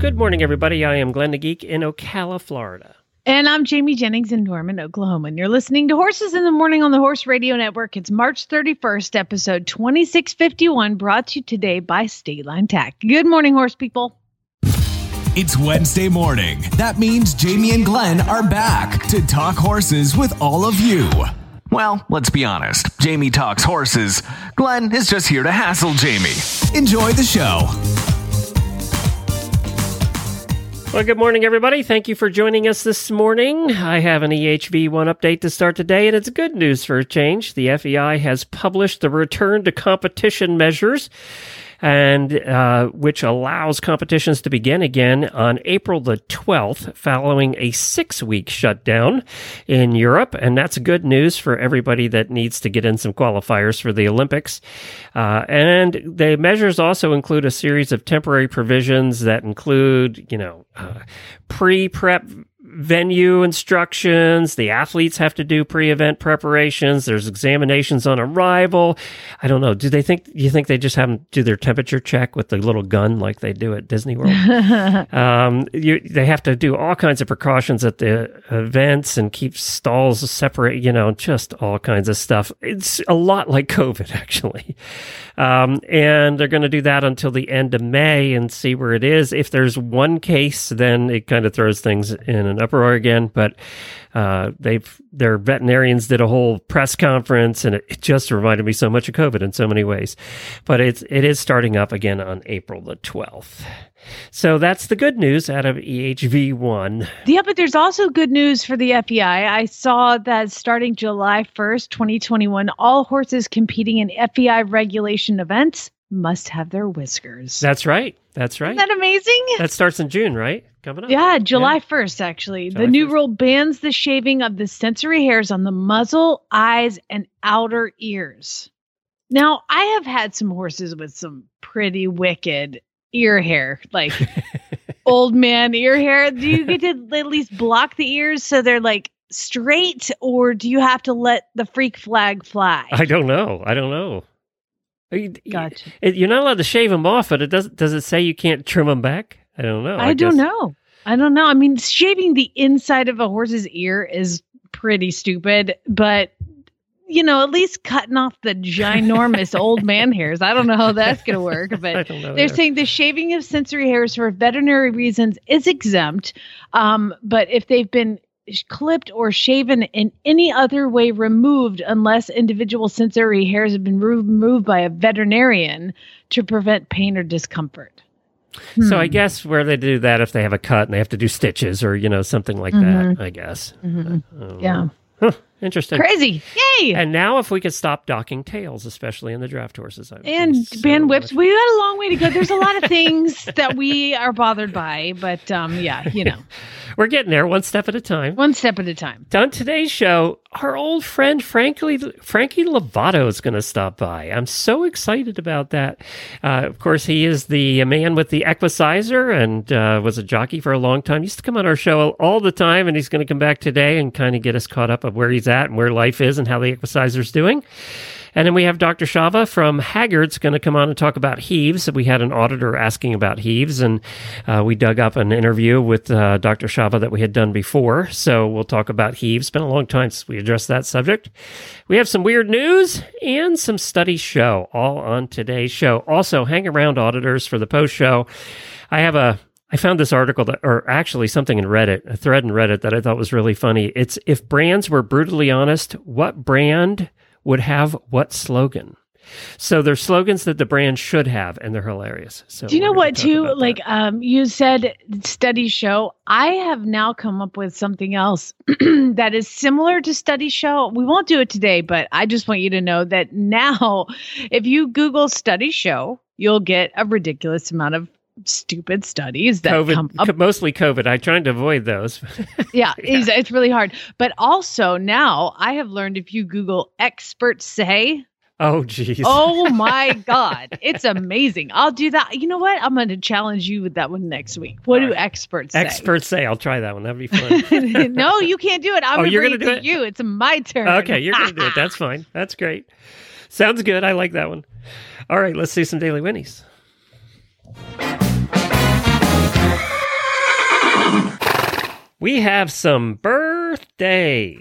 Good morning, everybody. I am Glenn the Geek in Ocala, Florida. And I'm Jamie Jennings in Norman, Oklahoma. And you're listening to Horses in the Morning on the Horse Radio Network. It's March 31st, episode 2651, brought to you today by State Line Tack. Good morning, horse people. It's Wednesday morning. That means Jamie and Glenn are back to talk horses with all of you. Well, let's be honest. Jamie talks horses. Glenn is just here to hassle Jamie. Enjoy the show. Well, good morning, everybody. Thank you for joining us this morning. I have an EHV1 update to start today, and it's good news for a change. The FEI has published the return to competition measures and uh, which allows competitions to begin again on April the 12th, following a six week shutdown in Europe. And that's good news for everybody that needs to get in some qualifiers for the Olympics. Uh, and the measures also include a series of temporary provisions that include, you know, uh, pre prep venue instructions. The athletes have to do pre-event preparations. There's examinations on arrival. I don't know. Do they think? You think they just have them do their temperature check with the little gun like they do at Disney World? um, you, they have to do all kinds of precautions at the events and keep stalls separate. You know, just all kinds of stuff. It's a lot like COVID, actually. Um, and they're going to do that until the end of May and see where it is. If there's one case, then it kind of throws things in an uproar again. But uh, they've their veterinarians did a whole press conference, and it, it, just reminded me so much of COVID in so many ways. But it's it is starting up again on April the twelfth. So that's the good news out of EHV1. Yeah, but there's also good news for the FEI. I saw that starting July 1st, 2021, all horses competing in FEI regulation events must have their whiskers. That's right. That's right. Isn't that amazing? That starts in June, right? Coming up. Yeah, July yeah. 1st, actually. July the new 1st. rule bans the shaving of the sensory hairs on the muzzle, eyes, and outer ears. Now, I have had some horses with some pretty wicked ear hair, like old man ear hair. Do you get to at least block the ears so they're like straight, or do you have to let the freak flag fly? I don't know. I don't know. Gotcha. You're not allowed to shave them off, but it does. Does it say you can't trim them back? I don't know. I, I don't know. I don't know. I mean, shaving the inside of a horse's ear is pretty stupid, but you know, at least cutting off the ginormous old man hairs. I don't know how that's going to work, but they're either. saying the shaving of sensory hairs for veterinary reasons is exempt. Um, but if they've been clipped or shaven in any other way removed unless individual sensory hairs have been removed by a veterinarian to prevent pain or discomfort. So I hmm. guess where they do that if they have a cut and they have to do stitches or you know something like mm-hmm. that. I guess. Mm-hmm. Yeah. Huh. Interesting. Crazy. Yay. And now if we could stop docking tails, especially in the draft horses. and so ban whips. We got a long way to go. There's a lot of things that we are bothered by, but um, yeah, you know. We're getting there one step at a time. One step at a time. On today's show, our old friend Frankie, Frankie Lovato is going to stop by. I'm so excited about that. Uh, of course, he is the man with the Equicizer and uh, was a jockey for a long time. He used to come on our show all the time, and he's going to come back today and kind of get us caught up of where he's and where life is and how the Equicizer's doing. And then we have Dr. Shava from Hagyard's going to come on and talk about heaves. We had an auditor asking about heaves, and uh, we dug up an interview with uh, Dr. Shava that we had done before. So we'll talk about heaves. Been a long time since we addressed that subject. We have some weird news and some study show all on today's show. Also, hang around auditors for the post show. I have a I found this article that, or actually something in Reddit, a thread in Reddit that I thought was really funny. It's if brands were brutally honest, what brand would have what slogan. So there's slogans that the brand should have, and they're hilarious. So do you know what too? Like um, you said, studies show. I have now come up with something else that is similar to study show. We won't do it today, but I just want you to know that now, if you Google study show, you'll get a ridiculous amount of stupid studies that COVID, come up. mostly COVID. I'm trying to avoid those. Yeah, It's, it's really hard. But also now I have learned if you Google experts say, oh, geez. oh my God, it's amazing. I'll do that. You know what? I'm going to challenge you with that one next week. What All do right. experts say? Experts say I'll try that one. That'd be fun. no, you can't do it. I'm Oh, going you're to gonna do it? you. It's my turn. okay, you're going to do it. That's fine. That's great. Sounds good. I like that one. All right, let's see some daily winnies. We have some birthdays.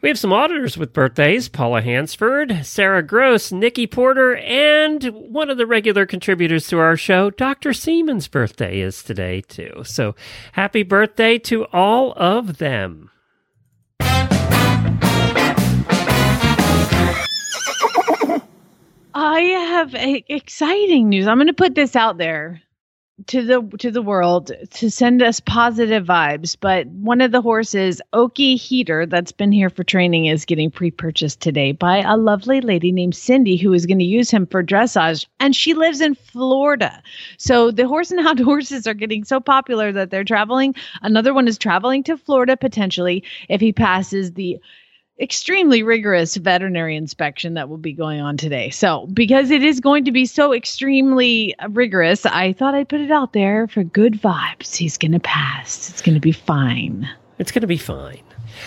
We have some auditors with birthdays Paula Hansford, Sarah Gross, Nikki Porter, and one of the regular contributors to our show, Dr. Seaman's birthday is today, too. So happy birthday to all of them. I have exciting news. I'm going to put this out there to the to the world to send us positive vibes. But one of the horses, Oki Heater, that's been here for training, is getting pre-purchased today by a lovely lady named Cindy, who is going to use him for dressage, and she lives in Florida. So the horse and hound horses are getting so popular that they're traveling. Another one is traveling to Florida potentially if he passes the extremely rigorous veterinary inspection that will be going on today. So, because it is going to be so extremely rigorous, I thought I'd put it out there for good vibes. He's going to pass. It's going to be fine. It's going to be fine.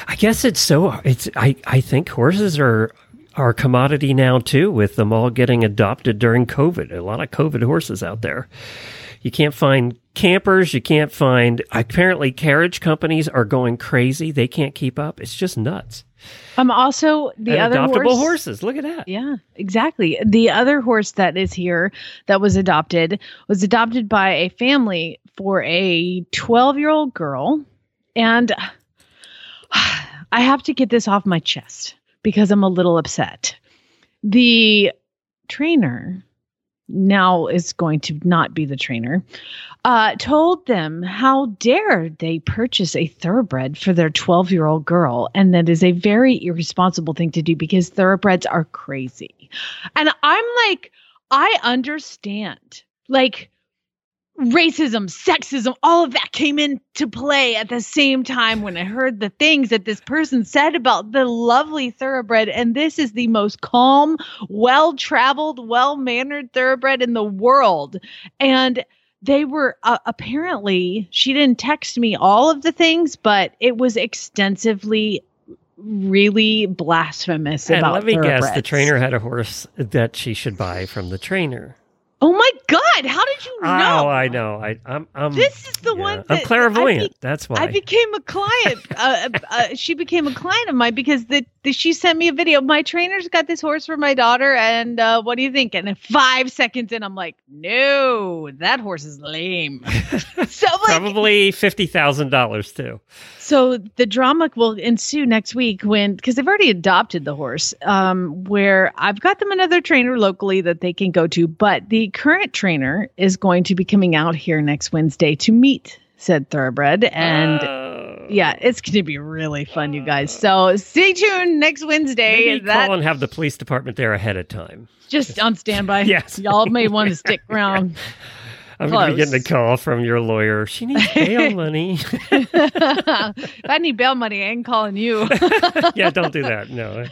I guess it's so. It's. I. I think horses are are a commodity now too, with them all getting adopted during COVID. A lot of COVID horses out there. You can't find campers. You can't find. Apparently, carriage companies are going crazy. They can't keep up. It's just nuts. Um also the and other adoptable horse, horses. Look at that. Yeah, exactly. The other horse that is here that was adopted was adopted by a family for a 12-year-old girl and I have to get this off my chest because I'm a little upset. The trainer now is going to not be the trainer uh, told them how dare they purchase a thoroughbred for their 12 year old girl. And that is a very irresponsible thing to do because thoroughbreds are crazy. And i'm like i understand. Like racism sexism all of that came into play at the same time when i heard the things that this person said about the lovely thoroughbred. And this is the most calm well traveled well mannered thoroughbred in the world. And they were uh, apparently she didn't text me all of the things but it was extensively really blasphemous And about let me guess, the trainer had a horse that she should buy from the trainer. oh my god how did you know Oh, I know. I, I'm. I'm This is the yeah. one I'm clairvoyant. Be- That's why. I became a client. uh, uh, she became a client of mine because the, the she sent me a video. My trainer's got this horse for my daughter, and uh, what do you think? And five seconds in, I'm like, no, that horse is lame. so like, Probably fifty thousand dollars too. so the drama will ensue next week when because they've already adopted the horse. Um, where I've got them another trainer locally that they can go to, but the current trainer is going to be coming out here next Wednesday to meet said thoroughbred and. Uh, yeah, it's going to be really fun, you guys. So stay tuned next Wednesday. Maybe That call and have the police department there ahead of time. just on standby. Yes. y'all may want to stick around. I'm going to be getting a call from your lawyer. She needs bail money. if I need bail money, I ain't calling you. yeah, don't do that. No,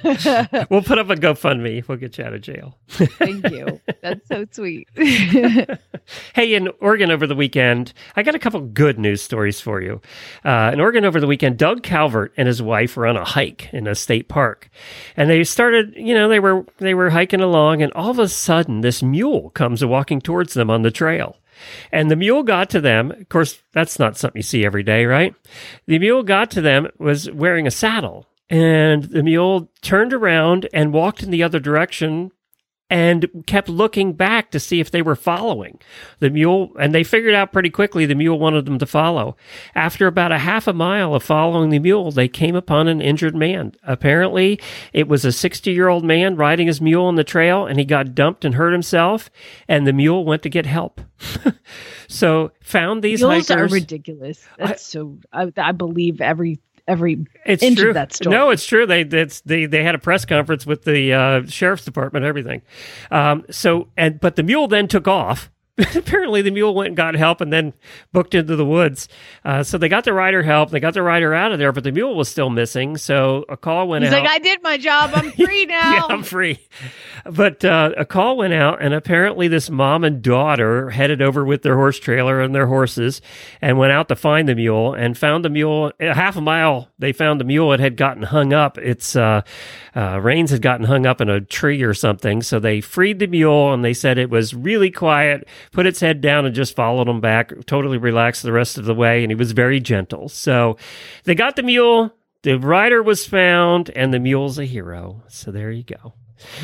we'll put up a GoFundMe. We'll get you out of jail. Thank you. That's so sweet. Hey, in Oregon over the weekend, I got a couple good news stories for you. Uh, in Oregon over the weekend, Doug Calvert and his wife were on a hike in a state park, and they started, you know, they were they were hiking along, and all of a sudden, this mule comes walking towards them on the trail. And the mule got to them. Of course, that's not something you see every day, right? The mule got to them, was wearing a saddle, and the mule turned around and walked in the other direction and kept looking back to see if they were following the mule and they figured out pretty quickly the mule wanted them to follow after about a half a mile of following the mule they came upon an injured man apparently it was a 60 year old man riding his mule on the trail and he got dumped and hurt himself and the mule went to get help so found these Mules are ridiculous. That's so. I, I believe every every It's inch true. of that story. No, it's true. They that's they they had a press conference with the uh, sheriff's department, everything. Um, so and but the mule then took off. Apparently, the mule went and got help, and then booked into the woods. Uh, so they got the rider help. They got the rider out of there, but the mule was still missing. So a call went He's out. like, I did my job. I'm free now. yeah, I'm free. But uh, a call went out, and apparently this mom and daughter headed over with their horse trailer and their horses, and went out to find the mule, and found the mule a half a mile. They found the mule. It had gotten hung up. Its uh, uh, reins had gotten hung up in a tree or something. So they freed the mule, and they said it was really quiet. Put its head down and just followed him back. Totally relaxed the rest of the way, and he was very gentle. So they got the mule. The rider was found, and the mule's a hero. So there you go.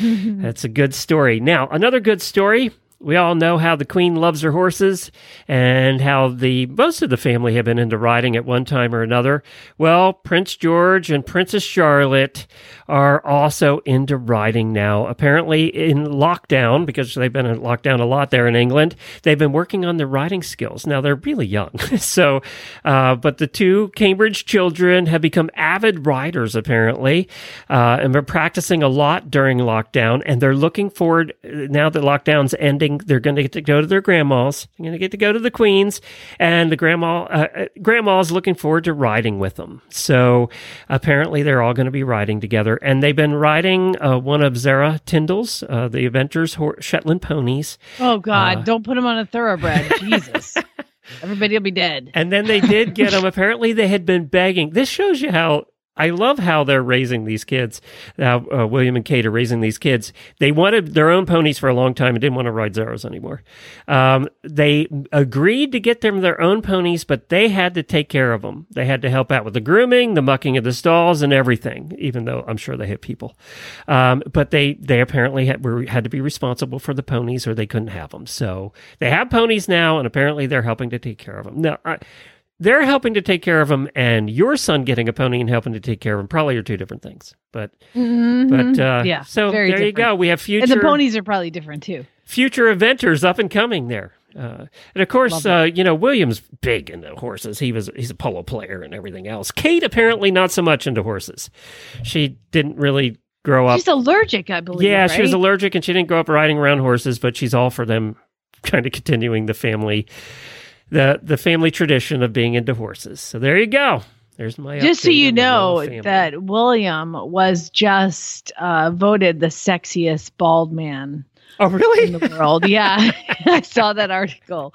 That's a good story. Now, another good story. We all know how the queen loves her horses and how the most of the family have been into riding at one time or another. Well, Prince George and Princess Charlotte are also into riding now. Apparently in lockdown because they've been in lockdown a lot there in England, they've been working on their riding skills. Now they're really young. so, uh, but the two Cambridge children have become avid riders apparently, uh, and been practicing a lot during lockdown and they're looking forward now that lockdown's ending they're going to get to go to their grandmas. They're going to get to go to the queens, and the grandma uh, uh, grandma's looking forward to riding with them. So apparently, they're all going to be riding together, and they've been riding uh, one of Zara Tindall's, uh, the Hor- Shetland ponies. Oh God! Uh, don't put them on a thoroughbred. Jesus, everybody will be dead. And then they did get them. Apparently, they had been begging. This shows you how. I love how they're raising these kids. How uh, William and Kate are raising these kids. They wanted their own ponies for a long time and didn't want to ride Zara's anymore. Um, they agreed to get them their own ponies, but they had to take care of them. They had to help out with the grooming, the mucking of the stalls, and everything. Even though I'm sure they hit people, um, but they they apparently had, were had to be responsible for the ponies, or they couldn't have them. So they have ponies now, and apparently they're helping to take care of them. Now. I, they're helping to take care of him and your son getting a pony and helping to take care of him probably are two different things. But Mhm. but uh, yeah, so there you go. We have future And the ponies are probably different too. future inventors up and coming there. Uh, and of course, uh, you know William's big into horses. He was he's a polo player and everything else. Kate apparently not so much into horses. She didn't really grow up. She's allergic, I believe. yeah, she was allergic and she didn't grow up riding around horses, but she's all for them, kind of continuing the family, the the family tradition of being into horses. So there you go. There's my Just so you on the royal know that William was just uh, voted the sexiest bald man oh really? in the world. yeah, I saw that article.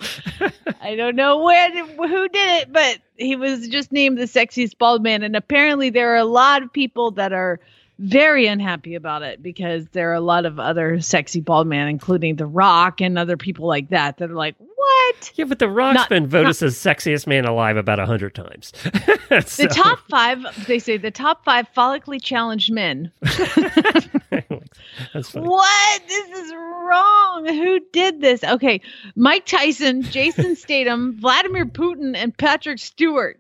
I don't know where who did it, but he was just named the sexiest bald man, and apparently there are a lot of people that are very unhappy about it because there are a lot of other sexy bald men, including The Rock and other people like that, that are like, "What?" yeah, but the Rock's Not- been voted as sexiest man alive about a hundred times. The top five, they say, the top five follically challenged men. What? This is wrong. Who did this? Okay. Mike Tyson, Jason Statham, Vladimir Putin, and Patrick Stewart.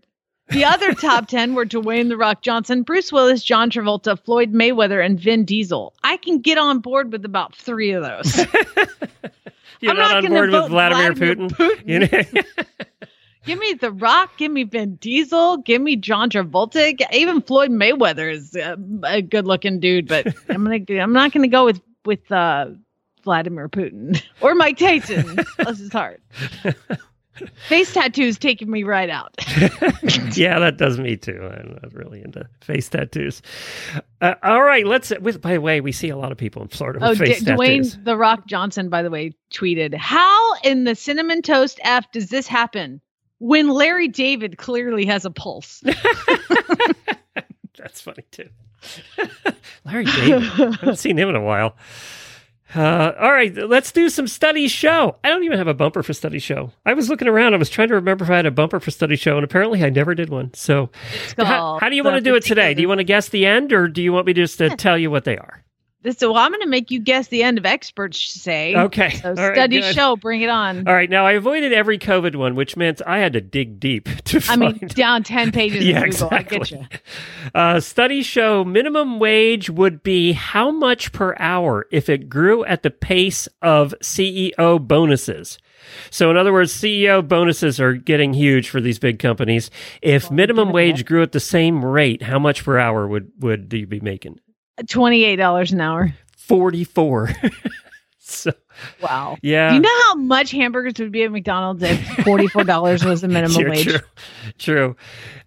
The other top 10 were Dwayne The Rock Johnson, Bruce Willis, John Travolta, Floyd Mayweather, and Vin Diesel. I can get on board with about three of those. You're I'm not, not on board with Vladimir, Vladimir Putin. Putin. Give me The Rock, give me Vin Diesel, give me John Travolta. Even Floyd Mayweather is uh, a good looking dude, but I'm gonna I'm not gonna go with with uh, Vladimir Putin or Mike Tyson. Bless his heart. Face tattoos taking me right out. yeah, that does me too. I'm not really into face tattoos. Uh, all right, let's. With, by the way, we see a lot of people in Florida with Oh, D- face tattoos. Dwayne the Rock Johnson, by the way, tweeted, "How in the cinnamon toast f does this happen when Larry David clearly has a pulse?" That's funny too. Larry David. I haven't seen him in a while. Uh, all right, let's do some study show. I don't even have a bumper for study show. I was looking around. I was trying to remember if I had a bumper for study show, and apparently I never did one. So, how, how do you want to do it today? Do you want to guess the end, or do you want me just to tell you what they are? This, so I'm going to make you guess the end of experts say. Okay. So right, study good. show, bring it on. All right, now I avoided every COVID one, which meant I had to dig deep to I mean, down 10 pages yeah, Google. exactly. I get you. Uh, studies show minimum wage would be how much per hour if it grew at the pace of CEO bonuses. So, in other words, CEO bonuses are getting huge for these big companies. If minimum wage grew at the same rate, how much per hour would would you be making? Twenty-eight dollars an hour. Forty-four. so, Wow. yeah. Do you know how much hamburgers would be at McDonald's if forty-four dollars was the minimum True, wage? True. True.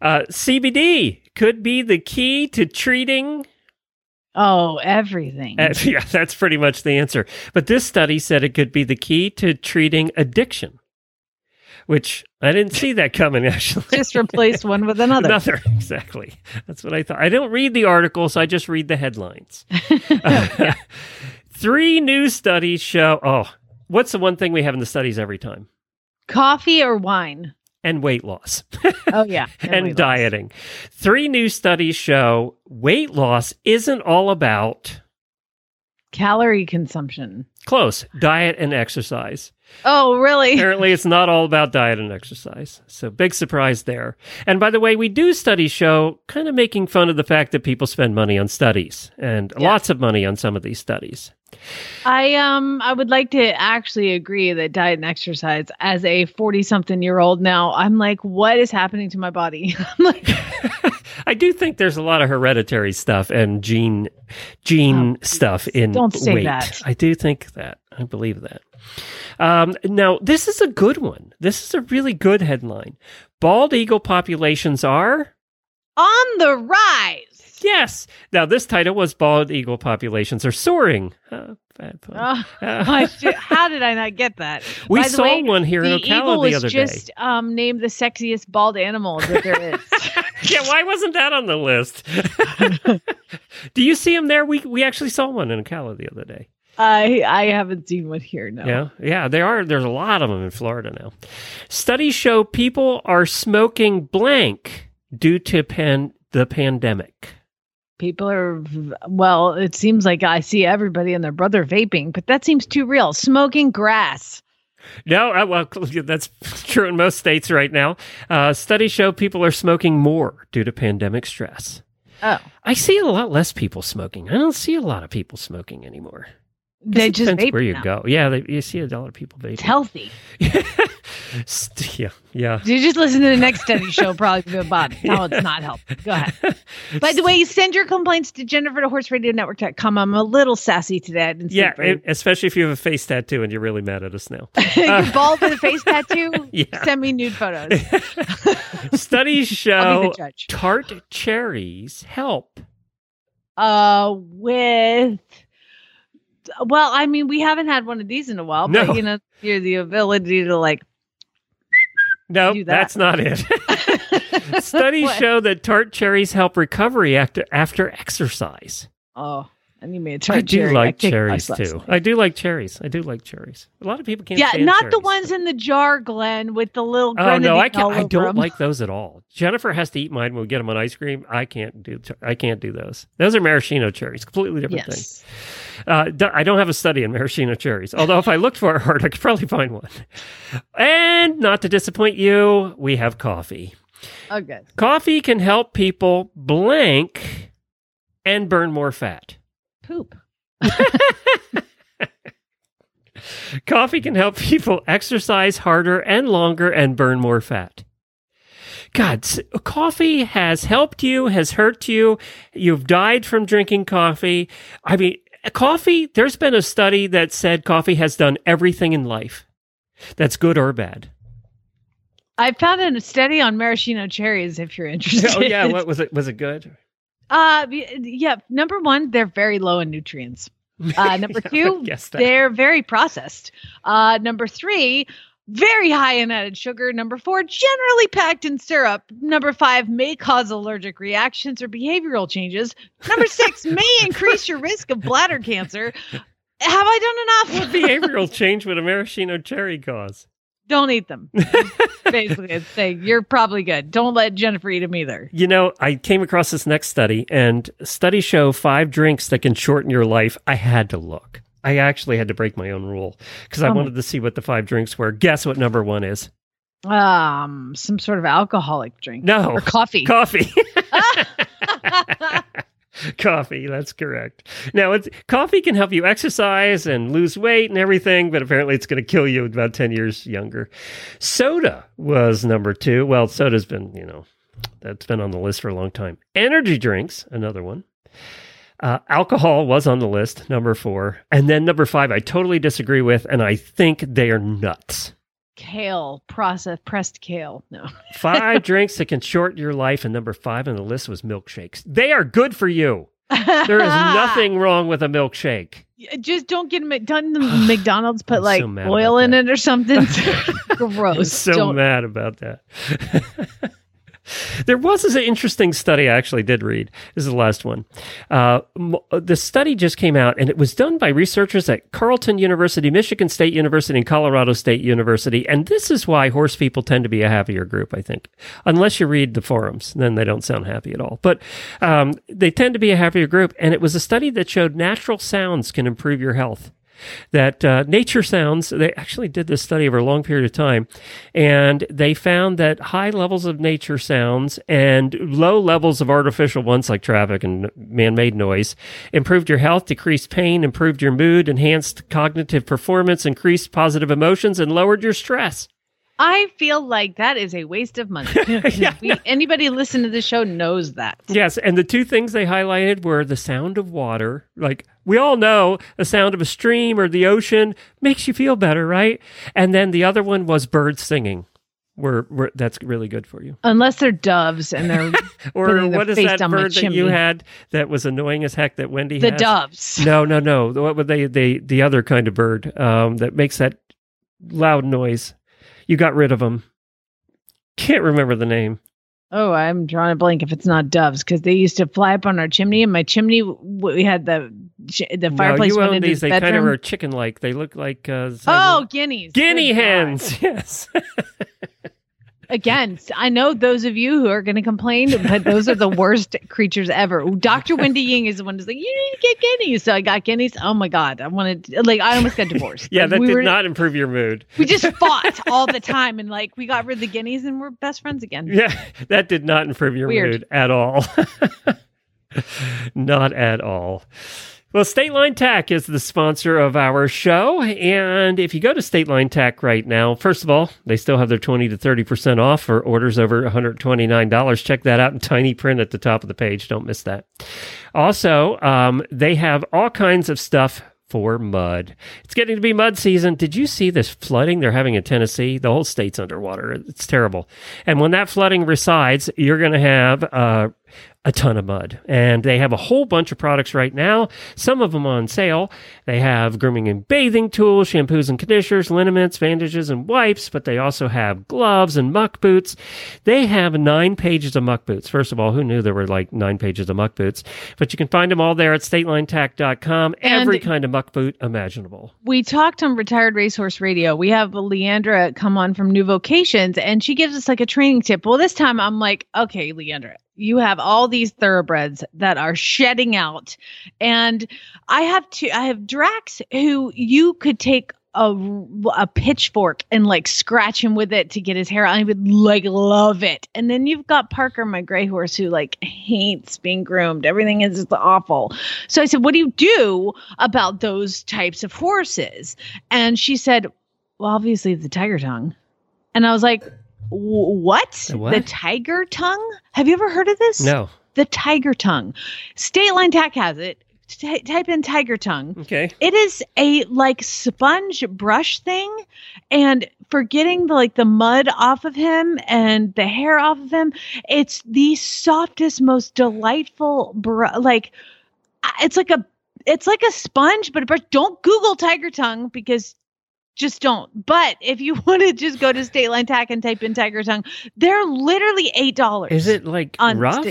Uh, CBD could be the key to treating. Oh, everything. uh, yeah, that's pretty much the answer. But this study said it could be the key to treating addiction, which I didn't see that coming actually. Just replace one with another. Another, exactly. That's what I thought. I don't read the articles, I just read the headlines. Uh, three new studies show. Oh, what's the one thing we have in the studies every time? Coffee or wine? And weight loss. Oh yeah, and loss. dieting. Three new studies show weight loss isn't all about Calorie consumption. close diet and exercise. Oh really? Apparently, it's not all about diet and exercise. So, big surprise there. And by the way, we do studies show kind of making fun of the fact that people spend money on studies and Yeah. lots of money on some of these studies. I um I would like to actually agree that diet and exercise as a 40 something year old now I'm like what is happening to my body? I'm like I do think there's a lot of hereditary stuff and gene gene Oh, stuff in Don't say weight. that. I do think that. I believe that. Um, now, this is a good one. This is a really good headline. Bald eagle populations are on the rise. Yes. Now, this title was bald eagle populations are soaring. Uh, bad pun. Oh, Uh, how did I not get that? we By saw way, one here in the Ocala eagle the was other just day. um named the sexiest bald animal that there is. yeah, why wasn't that on the list? Do you see him there? We we actually saw one in Ocala the other day. I I haven't seen one here. No. Yeah, yeah, there are. There's a lot of them in Florida now. Studies show people are smoking blank due to pan the pandemic. People are well. It seems like I see everybody and their brother vaping, but that seems too real. Smoking grass. No, uh, well, that's true in most states right now. Uh, studies show people are smoking more due to pandemic stress. Oh, I see a lot less people smoking. I don't see a lot of people smoking anymore. They just depends where you now. go. Yeah, they, you see a lot of people vaping. It's healthy. Yeah, yeah. You just listen to the next study show, probably about how it's not healthy. Go ahead. By the way, you send your complaints to Jennifer at horseradionetwork.com. I'm a little sassy today. Yeah, it- especially if you have a face tattoo and you're really mad at us now. You're bald with a face tattoo. Yeah. Send me nude photos. Studies show be the judge. tart cherries help. Uh, with well, I mean, we haven't had one of these in a while, No. but you know, you're the ability to like. No, that. that's not it. Studies show that tart cherries help recovery after after exercise. Oh, and you made a I tart I do cherry. like kicked cherries too. I do like cherries. I do like cherries. A lot of people can't. Yeah, not the cherries. ones in the jar, Glenn, with the little. Oh no, I can't. I don't 'em. like those at all. Jennifer has to eat mine when we get them on ice cream. I can't do. I can't do those. Those are maraschino cherries. Completely different thing. Uh, I don't have a study in maraschino cherries. Although if I looked for it hard, I could probably find one. And not to disappoint you, we have coffee. Oh, good. Coffee can help people blank and burn more fat. Poop. Coffee can help people exercise harder and longer and burn more fat. God, coffee has helped you, has hurt you. You've died from drinking coffee. I mean, coffee, there's been a study that said coffee has done everything in life that's good or bad. I found a study on maraschino cherries. If you're interested. oh, yeah. What was it? Was it good? Uh, yeah. Number one, they're very low in nutrients. Uh, number two, they're very processed. Uh, number three, very high in added sugar. Number four, generally packed in syrup. Number five, may cause allergic reactions or behavioral changes. Number six, may increase your risk of bladder cancer. Have I done enough? What behavioral change would a maraschino cherry cause? Don't eat them. Basically, it's saying you're probably good. Don't let Jennifer eat them either. You know, I came across this next study, and studies show five drinks that can shorten your life. I had to look. I actually had to break my own rule because I my- wanted to see what the five drinks were. Guess what number one is? Um, some sort of alcoholic drink. No, or coffee. coffee. coffee. That's correct. Now, it's, coffee can help you exercise and lose weight and everything, but apparently it's going to kill you about 10 years younger. Soda was number two. Well, soda's been, you know, that's been on the list for a long time. Energy drinks, another one. Uh, alcohol was on the list, number four. And then number five, I totally disagree with, and I think they are nuts. Kale, processed pressed kale. No. Five drinks that can shorten your life, and number five on the list was milkshakes. They are good for you. There is nothing wrong with a milkshake. Just don't get Mc- done the McDonald's put like so oil in that. it or something. I'm Gross. so Don't- mad about that. There was an interesting study I actually did read. This is the last one. Uh, the study just came out, and it was done by researchers at Carleton University, Michigan State University, and Colorado State University. And this is why horse people tend to be a happier group, I think, unless you read the forums, then they don't sound happy at all. But um, they tend to be a happier group. And it was a study that showed natural sounds can improve your health that uh, nature sounds, they actually did this study over a long period of time, and they found that high levels of nature sounds and low levels of artificial ones like traffic and man made noise improved your health, decreased pain, improved your mood, enhanced cognitive performance, increased positive emotions, and lowered your stress. I feel like that is a waste of money. Yeah, We- anybody listen to the show knows that. Yes, and the two things they highlighted were the sound of water. Like we all know, the sound of a stream or the ocean makes you feel better, right? And then the other one was birds singing. Where that's really good for you. Unless they're doves and they're Or what is that bird that you had that was annoying as heck that Wendy the has? doves. No, no, no. What were they? They the other kind of bird um, that makes that loud noise. You got rid of them. Can't remember the name. Oh, I'm drawing a blank if it's not doves because they used to fly up on our chimney. And my chimney, we had the the fireplace no, you own these. the They kind of are chicken-like. They look like uh, Oh, guineas. guinea Good God. hens. Yes. Again, I know those of you who are going to complain, but those are the worst creatures ever. Dr. Wendy Ying is the one who's like, you need to get guineas. So I got guineas. Oh my God. I wanted, like, I almost got divorced. yeah, Like, that we did were- not improve your mood. We just fought all the time and like we got rid of the guineas and we're best friends again. Yeah, that did not improve your Weird. mood at all. not at all. Well, State Line Tack is the sponsor of our show. And if you go to State Line Tack right now, first of all, they still have their 20 to 30% off for orders over $129. Check that out in tiny print at the top of the page. Don't miss that. Also, um, they have all kinds of stuff for mud. It's getting to be mud season. Did you see this flooding they're having in Tennessee? The whole state's underwater. It's terrible. And when that flooding resides, you're going to have uh, a ton of mud. And they have a whole bunch of products right now, some of them on sale. They have grooming and bathing tools, shampoos and conditioners, liniments, bandages, and wipes, but they also have gloves and muck boots. They have nine pages of muck boots. First of all, who knew there were like nine pages of muck boots? But you can find them all there at statelinetack.com. And- Every kind of muck boot imaginable. we talked on retired racehorse radio we have leandra come on from new vocations and she gives us like a training tip well this time i'm like okay leandra you have all these thoroughbreds that are shedding out and i have to i have drax who you could take a, a pitchfork and like scratch him with it to get his hair out. I would like love it. And then you've got Parker, my gray horse, who like hates being groomed. Everything is just awful. So I said, What do you do about those types of horses? And she said, Well, obviously the tiger tongue. And I was like, "Wh- What? The what? The tiger tongue? Have you ever heard of this? No. The tiger tongue. State Line Tack has it. T- type in tiger tongue. Okay. It is a like sponge brush thing, and for getting the like the mud off of him and the hair off of him, it's the softest, most delightful br- like it's like a it's like a sponge, but a brush. Don't Google tiger tongue because just don't. But if you want to just go to State Line Tack and type in tiger tongue, they're literally eight dollars. Is it like rough?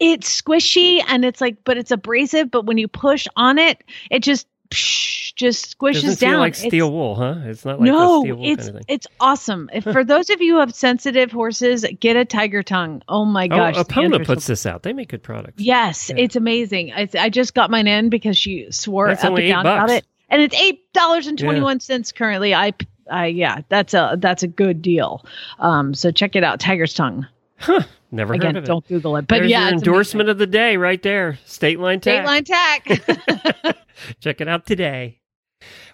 It's squishy and it's like, but it's abrasive. But when you push on it, it just psh, just squishes Doesn't down. feel like It's- steel wool, huh? It's not like no, steel wool it's kind of thing. it's awesome. If for those of you who have sensitive horses, get a tiger tongue. Oh my oh, gosh, oh, puts this out. They make good products. Yes, Yeah. it's amazing. I, I just got mine in because she swore That's up and down about bucks. it, and it's eight dollars and twenty one cents currently. I, I yeah, that's a that's a good deal. Um, so check it out, Tiger's Tongue. Huh. Never heard of it. don't Google it. But There's yeah, endorsement of the day right there. State line amazing. tax. State line tack. Check it out today.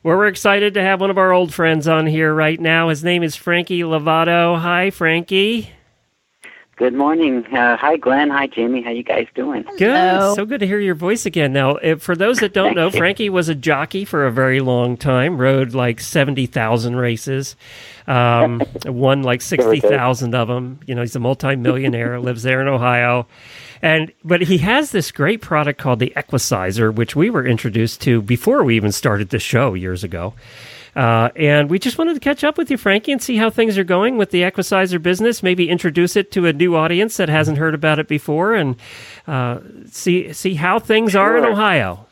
Well, we're excited to have one of our old friends on here right now. His name is Frankie Lovato. Hi, Frankie. Good morning. Uh, hi, Glenn. Hi, Jamie. How you guys doing? Good. Hello. So good to hear your voice again. Now, if, for those that don't know, you. Frankie was a jockey for a very long time, rode like 70,000 races, um, won like 60,000 of them. You know, he's a multimillionaire, lives there in Ohio. And but he has this great product called the Equicizer, which we were introduced to before we even started the show years ago. Uh, and we just wanted to catch up with you, Frankie, and see how things are going with the Equicizer business. Maybe introduce it to a new audience that hasn't heard about it before, and uh, see see how things are in Ohio.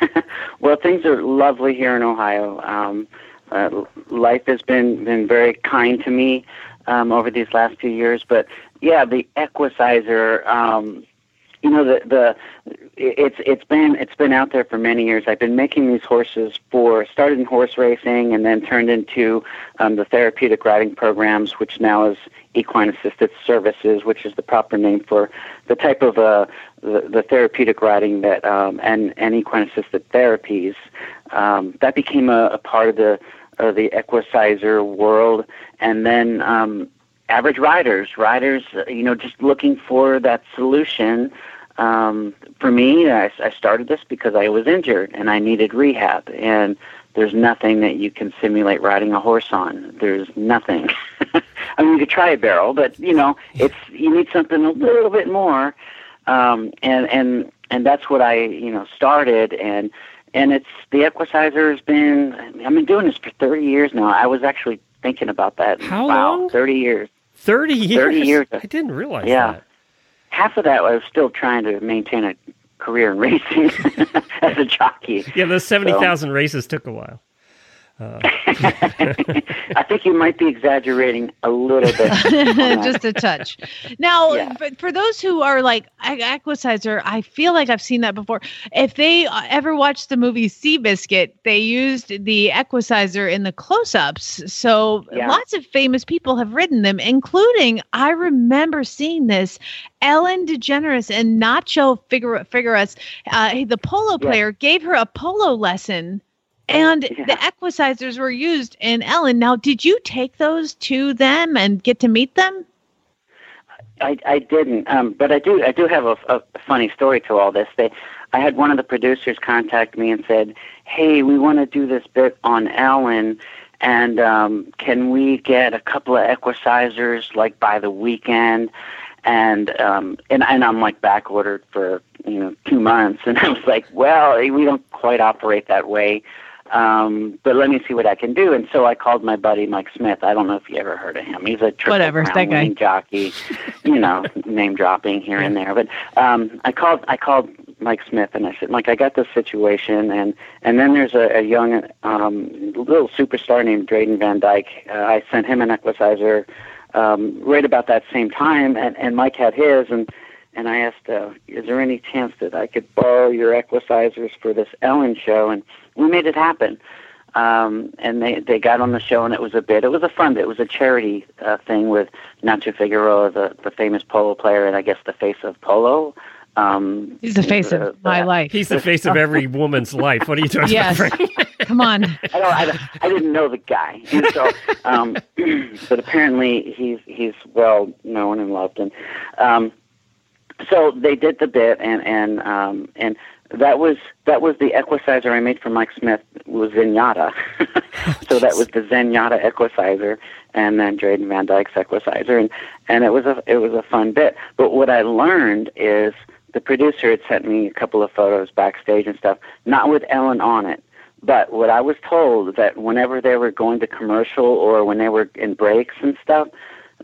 Well, things are lovely here in Ohio. Um, uh, life has been been very kind to me um, over these last few years. But yeah, the Equicizer. Um, you know the the it's it's been it's been out there for many years. I've been making these horses for started in horse racing and then turned into um, the therapeutic riding programs, which now is equine assisted services, which is the proper name for the type of uh, the, the therapeutic riding that um, and and equine assisted therapies um, that became a, a part of the of the equicizer world, and then um, average riders, riders, uh, you know, just looking for that solution. Um, for me, I, I started this because I was injured and I needed rehab. And there's nothing that you can simulate riding a horse on. There's nothing. I mean, you could try a barrel, but you know, it's you need something a little bit more. Um, and and and that's what I you know started and and it's the Equicizer has been. I've been doing this for 30 years now. I was actually thinking about that. How wow, long? 30 years. Thirty years. 30 years. I didn't realize Yeah. that. Half of that I was still trying to maintain a career in racing as a jockey. Yeah, those seventy thousand races took a while. I think you might be exaggerating a little bit. just a touch. Now, Yeah. but for those who are like "I- Equicizer, I feel like I've seen that before. If they uh, ever watched the movie Seabiscuit, they used the Equicizer in the close-ups. So Yeah. lots of famous people have ridden them, including I remember seeing this. Ellen DeGeneres and Nacho Figueras, uh, the polo Yeah. player, gave her a polo lesson. And Yeah. the equicizers were used in Ellen. Now, did you take those to them and get to meet them? I, I didn't, um, but I do. I do have a, a funny story to all this. They, I had one of the producers contact me and said, "Hey, we want to do this bit on Ellen, and um, can we get a couple of equicizers like by the weekend?" And um, and and I'm like back ordered for you know two months, and I was like, "Well, we don't quite operate that way." Um, but let me see what I can do. And so I called my buddy Mike Smith. I don't know if you ever heard of him. He's a triple Whatever, crown winning jockey, you know, name dropping here and there. But um, I called I called Mike Smith and I said, Mike, I got this situation, and and then there's a, a young um, little superstar named Drayden Van Dyke. Uh, I sent him an equicizer um, right about that same time, and and Mike had his, and and I asked, uh, is there any chance that I could borrow your equicizers for this Ellen show? And we made it happen. Um, and they, they got on the show, and it was a bit. It was a fun bit. It was a charity uh, thing with Nacho Figueroa, the, the famous polo player, and I guess the face of polo. Um, He's the face the- of my the- life. He's the face of every woman's life. What are you talking Yes. about, Frank? Come on. I don't. I, I didn't know the guy, and so, um, but apparently he's he's well known and loved, and um, so they did the bit, and and um, and that was that was the equicizer I made for Mike Smith was Zenyatta, so that was the Zenyatta equicizer, and then Drayden Van Dyke's equicizer, and and it was a it was a fun bit. But what I learned is the producer had sent me a couple of photos backstage and stuff, not with Ellen on it. But what I was told that whenever they were going to commercial or when they were in breaks and stuff,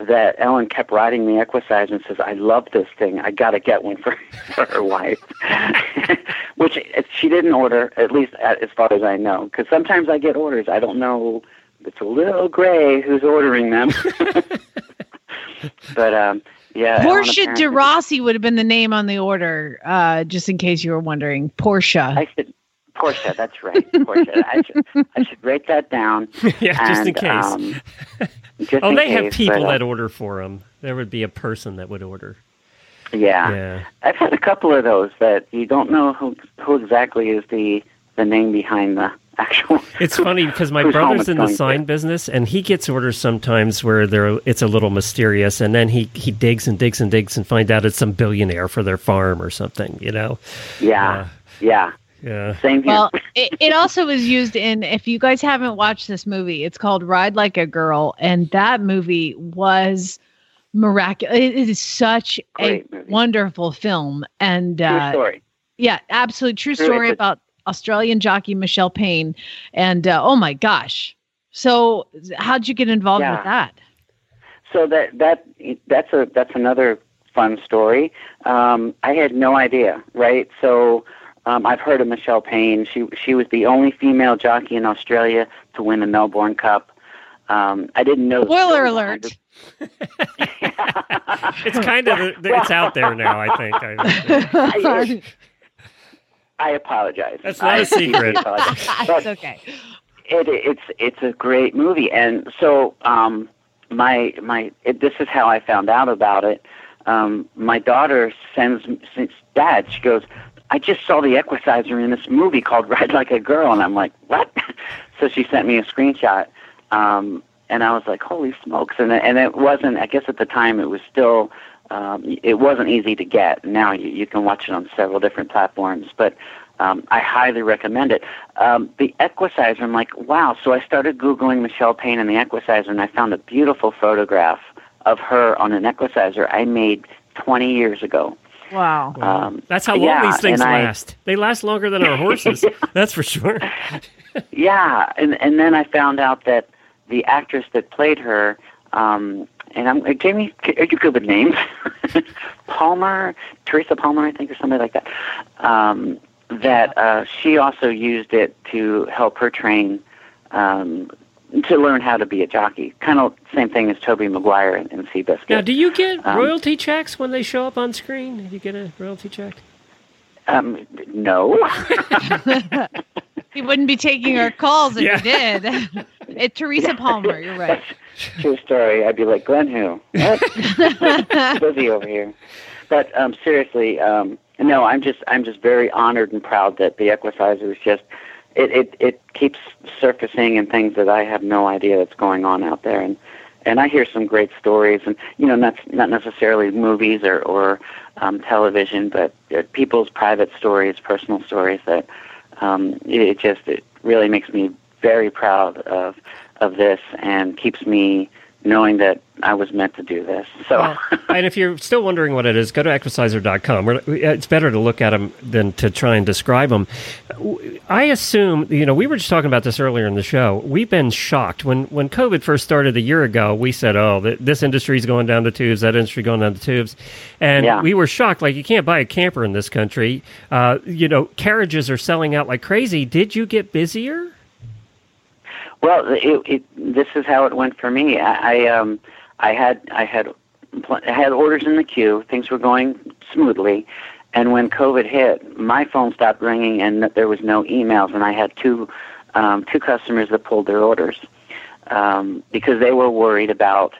that Ellen kept riding the Equicizer and says, "I love this thing. I got to get one for for her wife," which she didn't order, at least as far as I know. Because sometimes I get orders, I don't know. It's a little gray who's ordering them. but um, yeah, Portia de Rossi would have been the name on the order, uh, just in case you were wondering. Portia. I should. Portia, that's right. Portia. I should, I should write that down. yeah, just in case. Um, just oh, in they have people but, uh, that order for them. there would be a person that would order. Yeah. Yeah. I've had a couple of those that you don't know who who exactly is the the name behind the actual. It's funny because my brother's in the going to. sign business, and he gets orders sometimes where they're it's a little mysterious, and then he he digs and digs and digs and find out it's some billionaire for their farm or something. You know? Yeah. Yeah. Yeah. Same here. Well, it, it also was used in, if you guys haven't watched this movie, it's called Ride Like a Girl. And that movie was miraculous. It is such Great a movie. wonderful film. And True uh, story. yeah, absolutely true True, story it's a- about Australian jockey Michelle Payne. And uh, oh my gosh. So, how'd you get involved Yeah. with that? So that that that's a that's another fun story. Um, I had no idea, right? So um, I've heard of Michelle Payne. She she was the only female jockey in Australia to win the Melbourne Cup. Um, I didn't know. Spoiler alert. It's kind of it's out there now. I think. I, I apologize. That's not I a secret. it's okay. It, it's it's a great movie, and so um, my my it, this is how I found out about it. Um, my daughter sends since dad. She goes, I just saw the Equicizer in this movie called Ride Like a Girl, and I'm like, what? so she sent me a screenshot, um, and I was like, holy smokes! And and it wasn't. I guess at the time it was still. Um, it wasn't easy to get. Now you, you can watch it on several different platforms, but um, I highly recommend it. Um, the Equicizer, I'm like, wow. So I started Googling Michelle Payne and the Equicizer, and I found a beautiful photograph of her on an Equicizer I made 20 years ago. Wow. Um, That's how long yeah, these things and I- last. They last longer than our horses. That's for sure. Yeah, and and then I found out that the actress that played her, um, and I'm uh, Jamie, are you good with names? Palmer, Teresa Palmer, I think, or somebody like that. Um, that uh, she also used it to help her train um, to learn how to be a jockey. Kind of same thing as Tobey Maguire in, in Seabiscuit. Now, do you get Um, royalty checks when they show up on screen? Do you get a royalty check? um, no. He wouldn't be taking our calls if Yeah. he did. it, Teresa Palmer, you're right. True story. I'd be like, Glenn who? Busy over here. But um, seriously, um, no, I'm just I'm just very honored and proud that the Equicizer is just it, it it keeps surfacing and things that I have no idea that's going on out there. And and I hear some great stories and you know not not necessarily movies or or um, television but uh, people's private stories, personal stories that um, it, it just it really makes me very proud of of this and keeps me knowing that I was meant to do this. So and if you're still wondering what it is, go to equicizer.com. We're- It's better to look at them than to try and describe them. I assume, you know, we were just talking about this earlier in the show. We've been shocked when when COVID first started a year ago. We said, "Oh, th- this industry's going down the tubes. That industry going down the tubes," and Yeah. we were shocked. Like, you can't buy a camper in this country. Uh, you know, carriages are selling out like crazy. Did you get busier? Well, it, it, this is how it went for me. I, I um I had I had pl- I had orders in the queue. Things were going smoothly, and when COVID hit, my phone stopped ringing, and there was no emails. And I had two um, two customers that pulled their orders um, because they were worried about.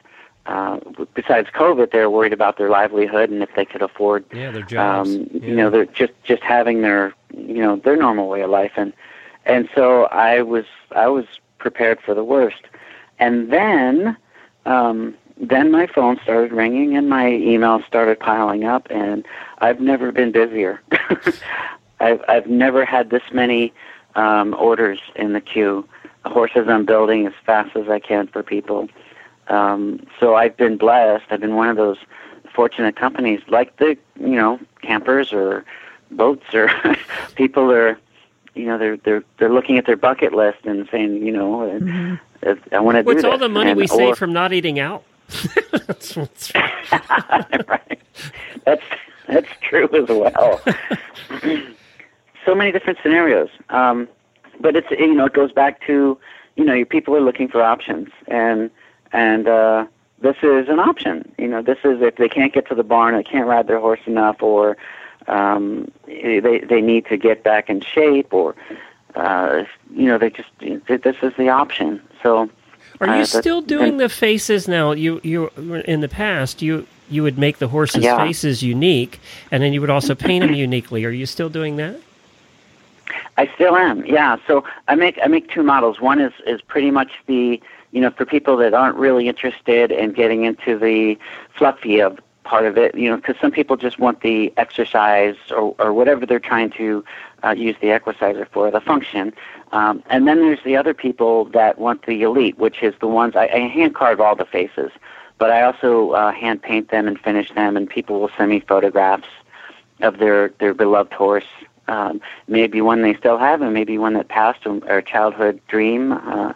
Uh, besides COVID, they were worried about their livelihood and if they could afford Yeah, their jobs. um, Yeah. you know, they're just just having their you know their normal way of life, and and so I was I was prepared for the worst, and then um, then my phone started ringing and my emails started piling up, and I've never been busier. I've I've never had this many um, orders in the queue. Horses I'm building as fast as I can for people. Um, so I've been blessed. I've been one of those fortunate companies, like the you know campers or boats or people are, you know, they're they're they're looking at their bucket list and saying, you know, uh, I want to do What's all the money And- we or- save from not eating out? That's what's- right. That's that's true as well. so many different scenarios. Um, but it's you know it goes back to you know your people are looking for options and and uh, this is an option. You know this is if they can't get to the barn, they can't ride their horse enough, or um, they they need to get back in shape, or uh, you know they just this is the option. So Are you Uh, still doing the faces now? You you in the past you you would make the horses' Yeah. faces unique, and then you would also paint them uniquely. Are you still doing that? I still am, yeah. So I make I make two models. One is is pretty much the you know for people that aren't really interested in getting into the fluffy of part of it, you know, because some people just want the exercise or or whatever they're trying to uh, use the equicizer for, the function. Um, and then there's the other people that want the elite, which is the ones I, I hand carve all the faces, but I also uh, hand paint them and finish them, and people will send me photographs of their their beloved horse. Um, maybe one they still have, and maybe one that passed or or a childhood dream. Uh,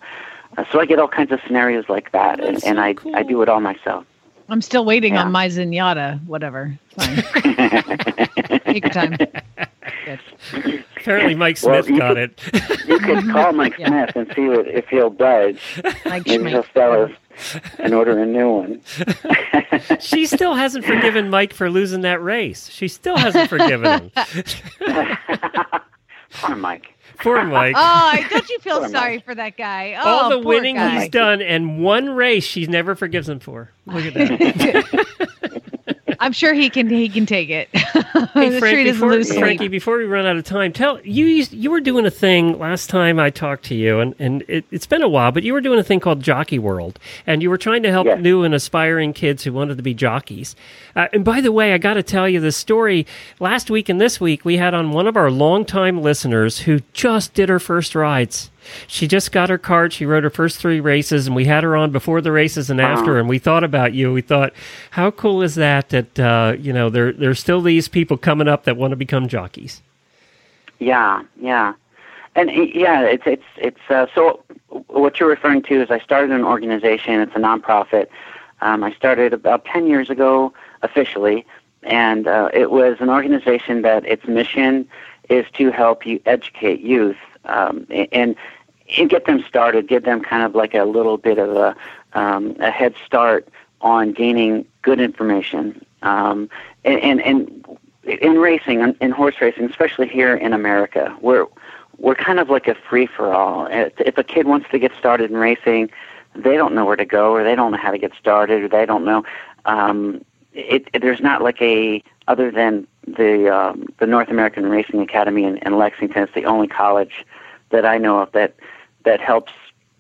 so I get all kinds of scenarios like that, and, That's and so I I do it all myself. I'm still waiting Yeah. on my Zenyatta, whatever. Fine. Take your time. Good. Apparently, Mike Smith you got could- it. you could call Mike Yeah. Smith and see what, if he'll budge. Like Maybe he'll sell us and order a new one. she still hasn't forgiven Mike for losing that race. She still hasn't forgiven him. Poor Mike. Poor Mike. Oh, I- don't you feel sorry Mike. for that guy? Oh, All the winning guy. he's done, and one race she never forgives him for. Look at that. I'm sure he can. He can take it. Hey, the Frank, tree doesn't before, lose. Frankie, before we run out of time, tell you used- you were doing a thing last time I talked to you, and and it, it's been a while, but you were doing a thing called Jockey World, and you were trying to help Yes. new and aspiring kids who wanted to be jockeys. Uh, and by the way, I got to tell you this story. Last week and this week, we had on one of our longtime listeners who just did her first rides. She just got her card. She rode her first three races, and we had her on before the races and after. And we thought about you. We thought, how cool is that? That uh, you know, there there's still these people coming up that want to become jockeys. Yeah, yeah, and yeah, it's it's it's uh, so. What you're referring to is I started an organization. It's a nonprofit. Um, I started about ten years ago officially, and uh, it was an organization that its mission is to help you educate youth um, and and get them started, give them kind of like a little bit of a um, a head start on gaining good information. Um, and, and and in racing, in, horse racing, especially here in America, we're we're kind of like a free for all. If a kid wants to get started in racing, they don't know where to go, or they don't know how to get started, or they don't know. Um, it, it, there's not like a other than the um, the North American Racing Academy in, in Lexington. It's the only college that I know of that that helps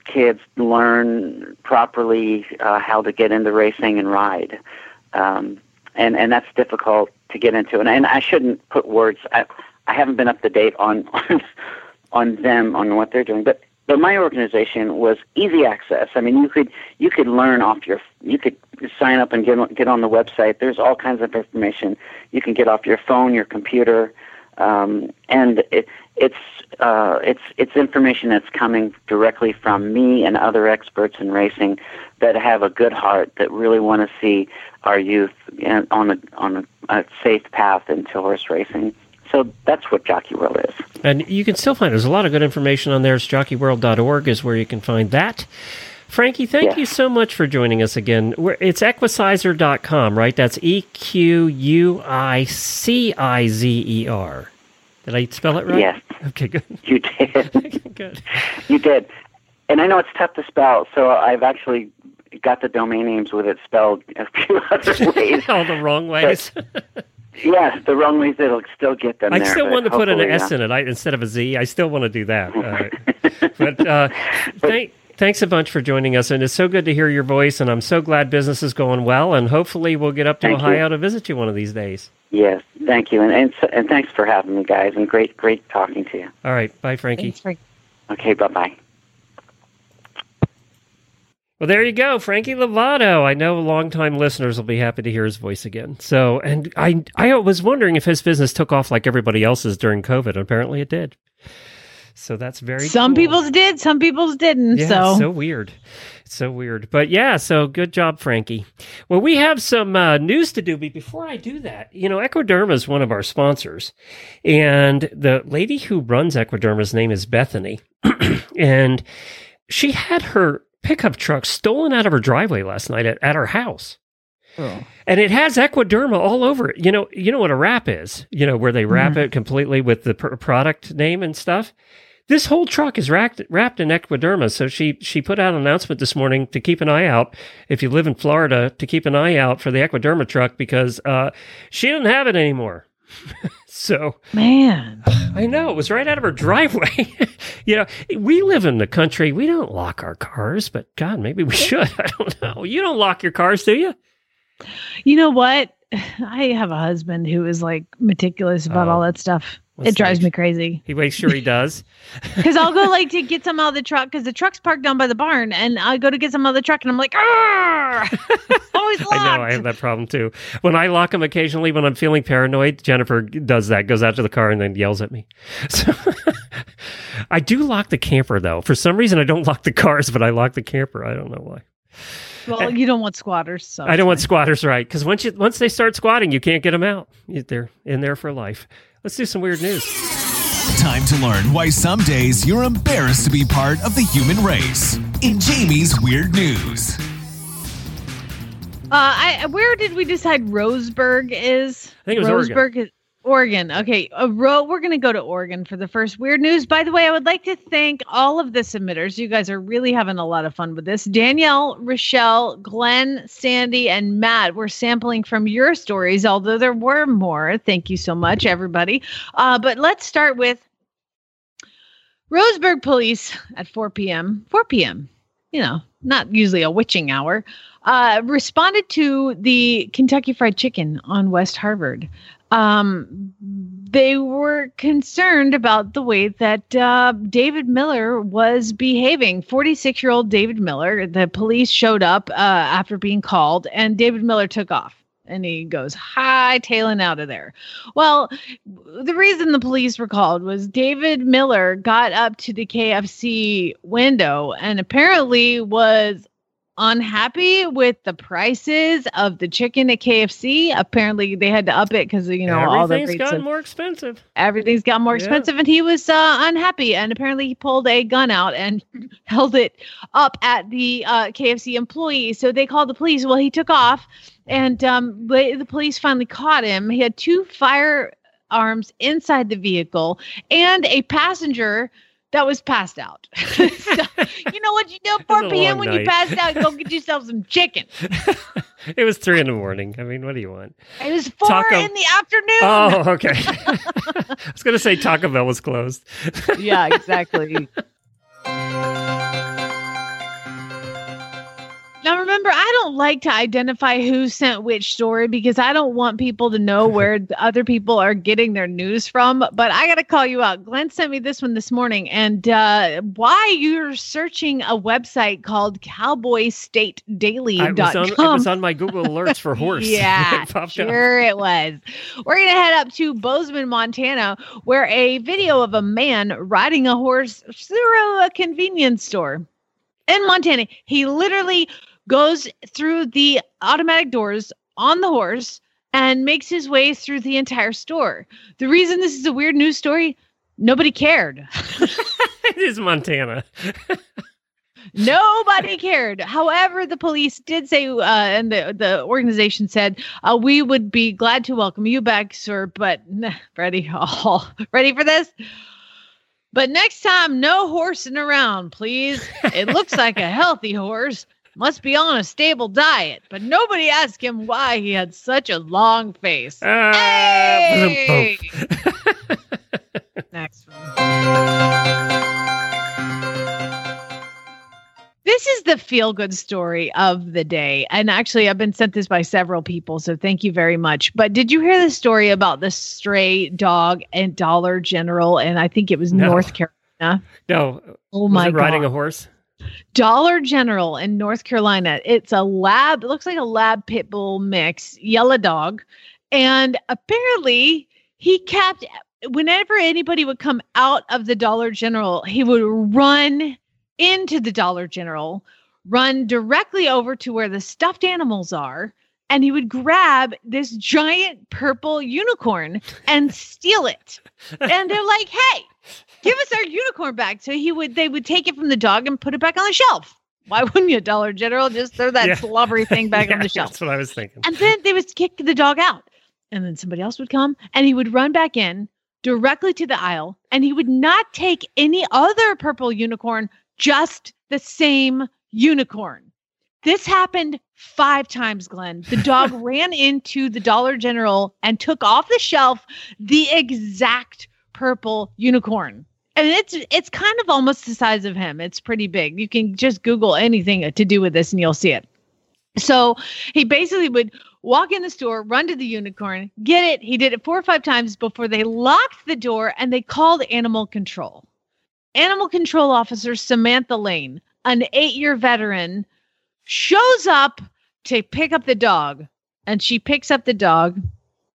kids learn properly uh, how to get into racing and ride. Um, and and that's difficult to get into. And and I shouldn't put words. I I haven't been up to date on on, on them on what they're doing, but. But my organization was easy access. I mean, you could you could learn off your you could sign up and get get on the website. There's all kinds of information you can get off your phone, your computer, um, and it, it's uh, it's it's information that's coming directly from me and other experts in racing that have a good heart that really want to see our youth on a on a, a safe path into horse racing. So that's what Jockey World is. And you can still find there's a lot of good information on there. It's jockeyworld.org is where you can find that. Frankie, thank Yeah. you so much for joining us again. We're, it's equicizer.com, right? That's E Q U I C I Z E R. Did I spell it right? Yes. Okay, good. You did. good. you did. And I know it's tough to spell, so I've actually got the domain names with it spelled a few other ways. All the wrong ways. yes, the wrong ways it'll still get them I there. still want to put an S in it I, instead of a Z. I still want to do that. Uh, but uh, thank, thanks a bunch for joining us, and it's so good to hear your voice. And I'm so glad business is going well, and hopefully we'll get up to Thank you. Ohio to visit you one of these days. Yes, thank you, and, and and thanks for having me, guys, and great great talking to you. All right, bye, Frankie. Thanks for Okay, bye bye. Well, there you go, Frankie Lovato. I know longtime listeners will be happy to hear his voice again. So, and I, I was wondering if his business took off like everybody else's during COVID. Apparently, it did. So that's very. some cool. people's did, some people's didn't. Yeah, so so weird. So weird. But yeah, so good job, Frankie. Well, we have some uh, news to do, but before I do that, you know, Equiderma is one of our sponsors. And the lady who runs Equiderma's name is Bethany. and she had her pickup truck stolen out of her driveway last night at, at her house. And it has Equiderma all over it. You know, you know what a wrap is. You know where they wrap it completely with the pr- product name and stuff. This whole truck is wrapped, wrapped in equiderma. So she she put out an announcement this morning to keep an eye out if you live in Florida to keep an eye out for the equiderma truck because uh, she didn't have it anymore. so Man. I know it was right out of her driveway. you know, we live in the country. We don't lock our cars, but God, maybe we should. I don't know. You don't lock your cars, do you? You know what? I have a husband who is like meticulous about Oh. all that stuff. What's it drives that? me crazy. He makes sure he does. Because I'll go like to get some out of the truck because the truck's parked down by the barn, and I go to get some out of the truck, and I'm like, ah, always locked. I know I have that problem too. When I lock them occasionally, when I'm feeling paranoid, Jennifer does that, goes out to the car and then yells at me. So I do lock the camper though. For some reason, I don't lock the cars, but I lock the camper. I don't know why. Well, you don't want squatters, so I don't want squatters, right? Because once you once they start squatting, you can't get them out. They're in there for life. Let's do some weird news. Time to learn why some days you're embarrassed to be part of the human race. In Jamie's Weird News. Uh, I where did we decide Roseburg is? I think it was Oregon. Is Oregon. Okay, a ro- we're going to go to Oregon for the first weird news. By the way, I would like to thank all of the submitters. You guys are really having a lot of fun with this. Danielle, Rochelle, Glenn, Sandy, and Matt were sampling from your stories, although there were more. Thank you so much, everybody. Uh, but let's start with Roseburg police at 4 p.m. 4 p.m. You know, not usually a witching hour uh, responded to the Kentucky Fried Chicken on West Harvard. Um, they were concerned about the way that uh, David Miller was behaving. 46 year old David Miller, the police showed up uh, after being called, and David Miller took off. And he goes hightailing out of there. Well, the reason the police were called was David Miller got up to the KFC window and apparently was unhappy with the prices of the chicken at KFC. Apparently, they had to up it because you know all the Everything's gotten more expensive. everything's got more Yeah. expensive and he was uh, unhappy and apparently he pulled a gun out and held it up at the uh, kfc employee so they called the police well he took off and um, the, the police finally caught him he had two firearms inside the vehicle and a passenger that was passed out. so, you know what you do at 4 p.m. when you night. passed out? Go get yourself some chicken. It was three in the morning. I mean, what do you want? It was four Taco- in the afternoon. Oh, okay. I was going to say Taco Bell was closed. yeah, exactly. Now remember, I don't like to identify who sent which story because I don't want people to know where the other people are getting their news from. But I got to call you out. Glenn sent me this one this morning, and uh, why you're searching a website called CowboyStateDaily.com. I was, on, it was on my Google alerts for horse. Yeah, It popped up. sure it was. We're going to head up to Bozeman, Montana, where a video of a man riding a horse through a convenience store in Montana. He literally goes through the automatic doors on the horse and makes his way through the entire store. The reason this is a weird news story, nobody cared. it is Montana. Nobody cared. However, the police did say, uh, and the, the organization said, uh, we would be glad to welcome you back, sir. But nah, ready, oh, ready for this? But next time, no horsing around, please. It looks like a healthy horse. Must be on a stable diet. But nobody asked him why he had such a long face. Ah, Hey! Next one. This is the feel good story of the day. And actually, I've been sent this by several people. So thank you very much. But did you hear the story about the stray dog and Dollar General? And I think it was No. North Carolina. no, Oh was my it riding God. a horse? Dollar General in North Carolina. It's a lab, it looks like a lab pit bull mix, yellow dog. And apparently, he kept, whenever anybody would come out of the Dollar General, he would run into the Dollar General, run directly over to where the stuffed animals are. And he would grab this giant purple unicorn and steal it. And they're like, hey, give us our unicorn back. So he would they would take it from the dog and put it back on the shelf. Why wouldn't you, Dollar General? Just throw that Yeah. slobbery thing back on the shelf. That's what I was thinking. And then they would kick the dog out. And then somebody else would come and he would run back in, directly to the aisle and he would not take any other purple unicorn, just the same unicorn. This happened five times, Glenn. The dog ran into the Dollar General and took off the shelf the exact purple unicorn. And it's it's kind of almost the size of him. It's pretty big. You can just Google anything to do with this and you'll see it. So he basically would walk in the store, run to the unicorn, get it. He did it four or five times before they locked the door and they called animal control. Animal control officer Samantha Lane, an eight year veteran, shows up to pick up the dog. And she picks up the dog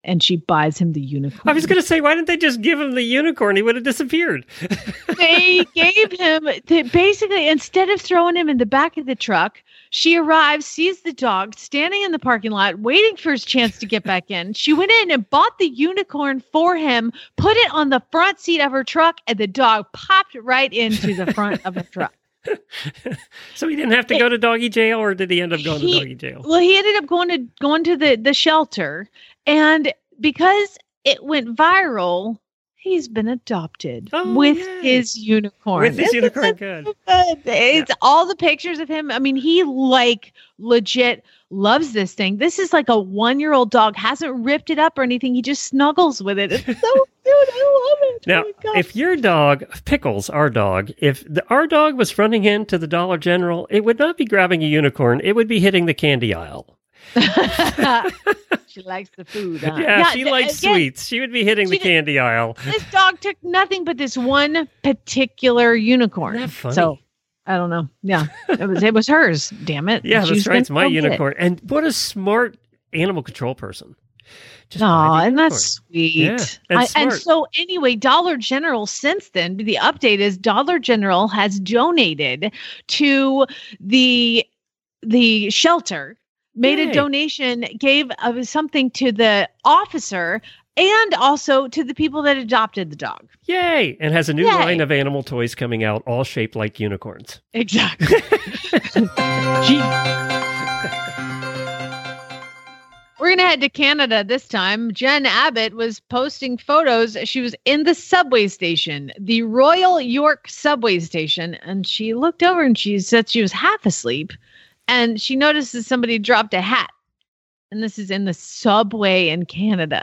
and she buys him the unicorn. I was going to say, why didn't they just give him the unicorn? He would have disappeared. they gave him they basically instead of throwing him in the back of the truck she arrives sees the dog standing in the parking lot waiting for his chance to get back in she went in and bought the unicorn for him put it on the front seat of her truck and the dog popped right into the front of her truck so he didn't have to go to doggy jail, or did he end up going He- to doggy jail? well he ended up going to going to the the shelter and because it went viral he's been adopted Oh, with yay. his unicorn With his unicorn, good. good? It's all the pictures of him. I mean, he like legit loves this thing. This is like a one year old dog, hasn't ripped it up or anything. He just snuggles with it. It's so cute. I love it. Now, oh if your dog, Pickles, our dog, if the, our dog was running into the Dollar General, it would not be grabbing a unicorn. It would be hitting the candy aisle. she likes the food. Huh? Yeah, she th- likes again, sweets. She would be hitting the did- candy aisle. This dog took nothing but this one particular unicorn. Isn't that funny? So I don't know. Yeah, it was it was hers. Damn it. Yeah, She that's right. It's my go get it. unicorn. And what a smart animal control person. Just Oh, and that's sweet. Yeah, and I- and so, anyway, Dollar General, since then, the update is Dollar General has donated to the the shelter, made Yay. a donation, gave uh, something to the officer, and also to the people that adopted the dog. Yay! And has a new Yay. line of animal toys coming out, all shaped like unicorns. Exactly. We're going to head to Canada this time. Jen Abbott was posting photos. She was in the subway station, the Royal York subway station, and she looked over and she said she was half asleep. And she notices somebody dropped a hat. And this is in the subway in Canada.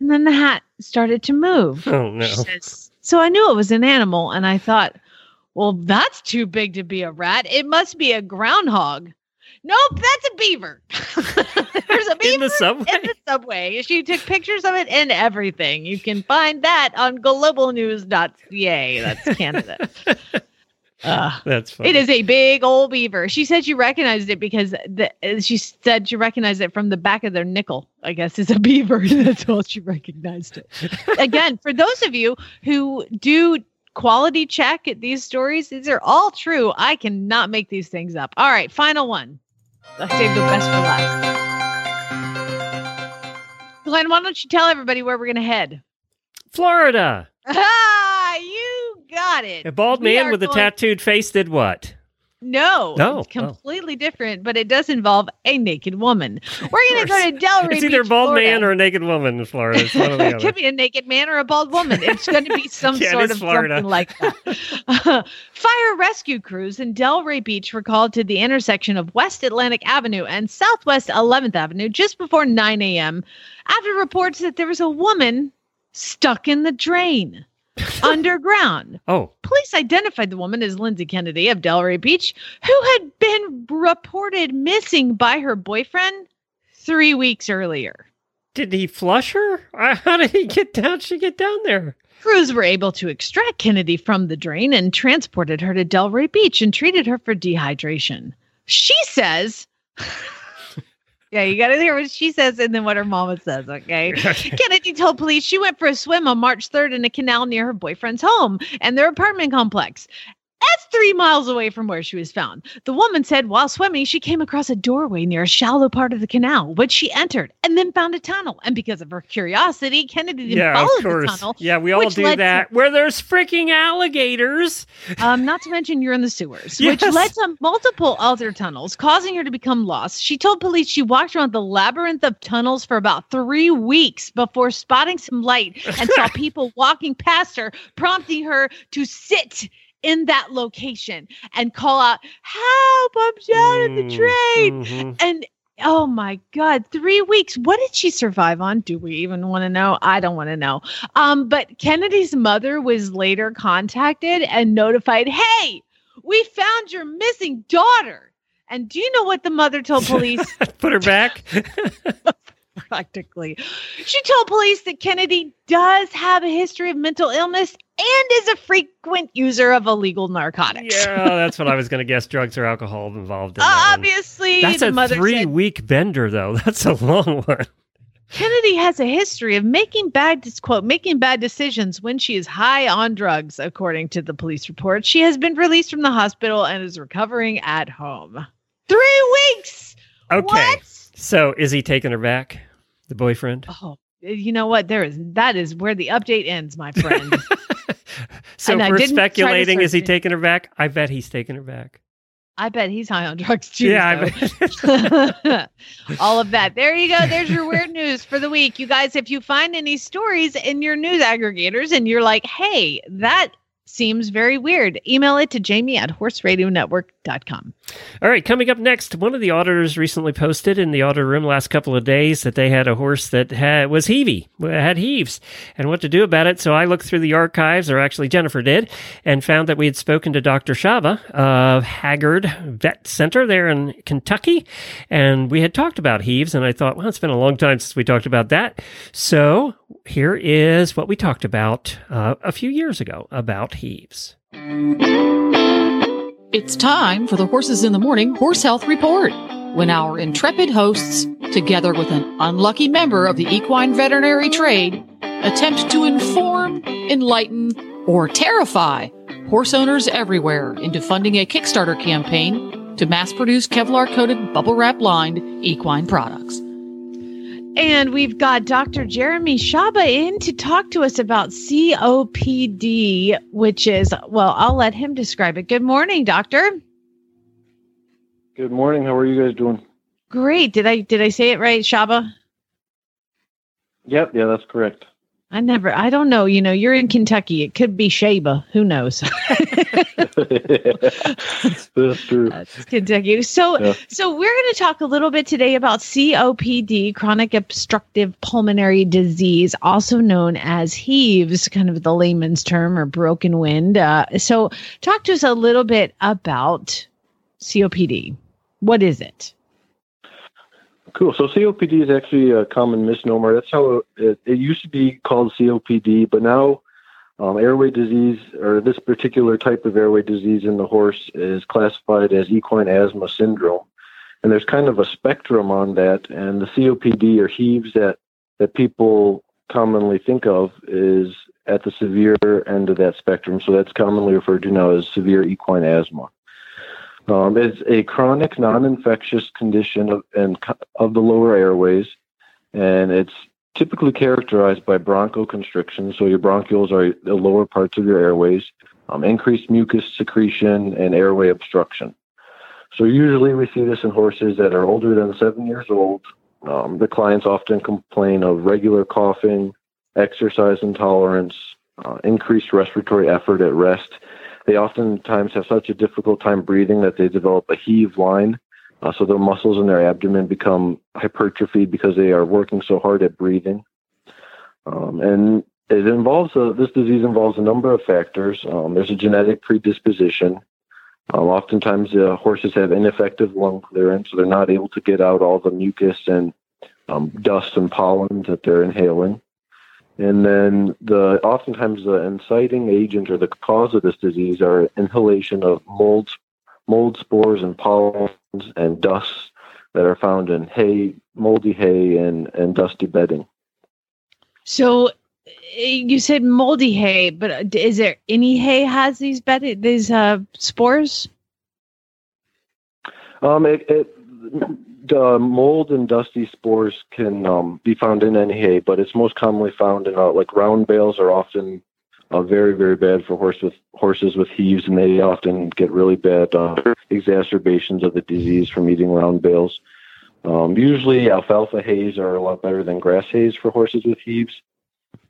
And then the hat started to move. Oh no! She says, so I knew it was an animal, and I thought, well, that's too big to be a rat. It must be a groundhog. Nope, that's a beaver. There's a beaver In the subway. in the subway. She took pictures of it and everything. You can find that on globalnews.ca. That's Canada. Uh, That's funny. it is a big old beaver. She said she recognized it because the, she said she recognized it from the back of their nickel. I guess it's a beaver. That's all she recognized it. Again, for those of you who do quality check at these stories, these are all true. I cannot make these things up. All right, final one. I saved the best for last. Glenn, why don't you tell everybody where we're going to head? Florida. Ah, got it. A bald We man with a tattooed face did what? No, No, it's oh. completely different, but it does involve a naked woman. We're going to go to Delray It's either a Beach, bald Florida. man or a naked woman in Florida. It's one the it could be a naked man or a bald woman. It's going to be some Yeah, sort of Florida. something like that. Fire rescue crews in Delray Beach were called to the intersection of West Atlantic Avenue and Southwest 11th Avenue just before 9 a.m. after reports that there was a woman stuck in the drain underground. Oh, Police identified the woman as Lindsay Kennedy of Delray Beach, who had been reported missing by her boyfriend three weeks earlier. did he flush her? Uh, How did he get down? She get down there? Crews were able to extract Kennedy from the drain and transported her to Delray Beach and treated her for dehydration. She says, Yeah, you got to hear what she says and then what her mama says, okay? Kennedy told police she went for a swim on March 3rd in a canal near her boyfriend's home and their apartment complex. That's three miles away from where she was found. The woman said while swimming, she came across a doorway near a shallow part of the canal, which she entered and then found a tunnel. And because of her curiosity, Kennedy then Yeah, of followed the course. tunnel. Yeah, we all do led to- that. Where there's freaking alligators. Um, not to mention you're in the sewers, Yes. which led to multiple other tunnels, causing her to become lost. She told police she walked around the labyrinth of tunnels for about three weeks before spotting some light and saw people walking past her, prompting her to sit in that location and call out, Help, I'm down in the Mm, train. mhm. And oh my God, three weeks. What did she survive on? Do we even want to know? I don't want to know. Um, but Kennedy's mother was later contacted and notified, Hey, we found your missing daughter. And do you know what the mother told police? Put her back. Practically. She told police that Kennedy does have a history of mental illness and is a frequent user of illegal narcotics. yeah, that's what I was going to guess. Drugs or alcohol involved in Uh, that. obviously, That's a said, three-week bender, though. That's a long one. Kennedy has a history of making bad quote making bad decisions when she is high on drugs, according to the police report. She has been released from the hospital and is recovering at home. Three weeks. Okay. What? So, is he taking her back? The boyfriend? Oh, you know what? There is that is where the update ends, my friend. So, and we're didn't try to speculating, is he taking her back? I bet he's taking her back. I bet he's high on drugs too. yeah, I bet. All of that. There you go. There's your weird news for the week. You guys, if you find any stories in your news aggregators and you're like, hey, that seems very weird, email it to jamie at horseradionetwork.com. All right, coming up next, one of the auditors recently posted in the auditor room last couple of days that they had a horse that had, was heavy, had heaves, and what to do about it. So I looked through the archives, or actually Jennifer did, and found that we had spoken to Dr. Shava of Hagyard Vet Center there in Kentucky, and we had talked about heaves, and I thought, well, it's been a long time since we talked about that. So here is what we talked about uh, a few years ago about heaves. It's time for the Horses in the Morning Horse Health Report. When our intrepid hosts, together with an unlucky member of the equine veterinary trade, attempt to inform, enlighten, or terrify horse owners everywhere into funding a Kickstarter campaign to mass produce Kevlar coated bubble wrap lined equine products. And we've got Dr. Jeremy Shava in to talk to us about COPD, which is, well, I'll let him describe it. Good morning, doctor. Good morning. How are you guys doing? Great. Did I did I say it right, Shava? Yep, yeah, that's correct. I never I don't know, you know, you're in Kentucky. It could be Shaba. Who knows? that's true. That's Kentucky. So Yeah. so we're going to talk a little bit today about COPD, chronic obstructive pulmonary disease, also known as HEAVES, kind of the layman's term or broken wind. Uh, so talk to us a little bit about COPD. What is it? Cool. So COPD is actually a common misnomer. That's how it, it used to be called COPD, but now um, airway disease or this particular type of airway disease in the horse is classified as equine asthma syndrome. And there's kind of a spectrum on that. And the COPD or heaves that, that people commonly think of is at the severe end of that spectrum. So that's commonly referred to now as severe equine asthma. Um, it's a chronic, non-infectious condition of, and, of the lower airways, and it's typically characterized by bronchoconstriction. So your bronchioles are the lower parts of your airways, um, increased mucus secretion, and airway obstruction. So usually we see this in horses that are older than seven years old. Um, the clients often complain of regular coughing, exercise intolerance, uh, increased respiratory effort at rest, they oftentimes have such a difficult time breathing that they develop a heave line. Uh, so their muscles in their abdomen become hypertrophied because they are working so hard at breathing. Um, and it involves a, this disease involves a number of factors. Um, there's a genetic predisposition. Um, oftentimes, uh, horses have ineffective lung clearance, so they're not able to get out all the mucus and um, dust and pollen that they're inhaling. And then the oftentimes the inciting agent or the cause of this disease are inhalation of mold, mold spores and pollens and dust that are found in hay, moldy hay, and and dusty bedding. So you said moldy hay, but uh, is there any hay has these bed these uh, spores? Um, it, it the mold and dusty spores can um, be found in any hay, but it's most commonly found in uh, like round bales are often uh, very very bad for horse with horses with heaves, and they often get really bad uh, exacerbations of the disease from eating round bales. Um, usually, alfalfa hays are a lot better than grass hays for horses with heaves,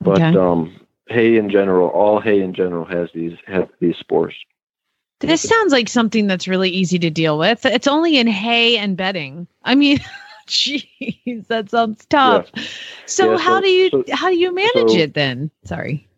but Okay. um, hay in general, all hay in general has these have these spores. This sounds like something that's really easy to deal with. It's only in hay and bedding. I mean, jeez, that sounds tough. So Yeah, how so- do you so- how do you manage so- it then? Sorry.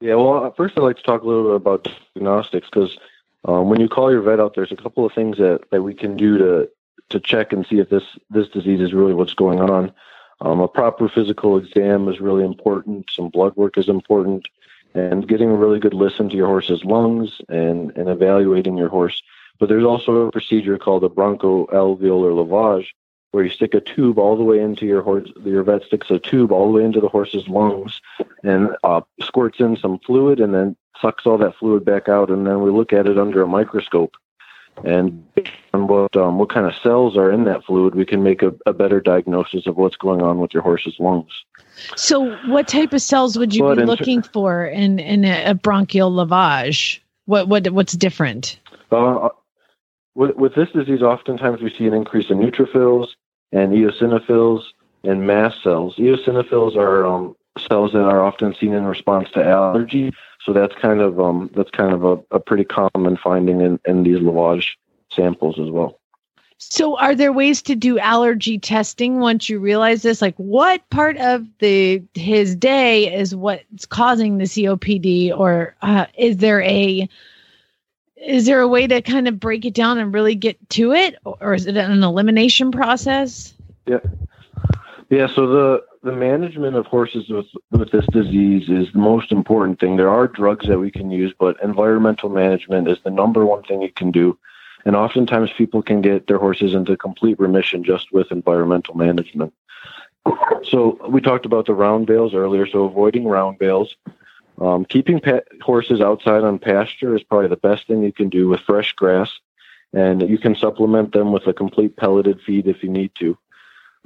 Yeah, well, first I'd like to talk a little bit about diagnostics because um, when you call your vet out, there's a couple of things that, that we can do to to check and see if this this disease is really what's going on. Um, a proper physical exam is really important. Some blood work is important, and getting a really good listen to your horse's lungs and and evaluating your horse. But there's also a procedure called a bronchoalveolar lavage, where you stick a tube all the way into your horse. Your vet sticks a tube all the way into the horse's lungs and uh, squirts in some fluid and then sucks all that fluid back out. And then we look at it under a microscope. And on what um, what kind of cells are in that fluid, we can make a, a better diagnosis of what's going on with your horse's lungs. So what type of cells would you But be in looking for in in a, a bronchial lavage? What what what's different? Uh, with, with this disease, oftentimes we see an increase in neutrophils and eosinophils and mast cells. Eosinophils are um, cells that are often seen in response to allergy. So that's kind of um, that's kind of a, a pretty common finding in, in these lavage samples as well. So are there ways to do allergy testing once you realize this? Like what part of the his day is what's causing the COPD or uh, is there a is there a way to kind of break it down and really get to it or is it an elimination process? Yeah. Yeah, so the the management of horses with with this disease is the most important thing. There are drugs that we can use, but environmental management is the number one thing you can do. And oftentimes people can get their horses into complete remission just with environmental management. So we talked about the round bales earlier, so avoiding round bales. Um, keeping horses outside on pasture is probably the best thing you can do with fresh grass, and you can supplement them with a complete pelleted feed if you need to.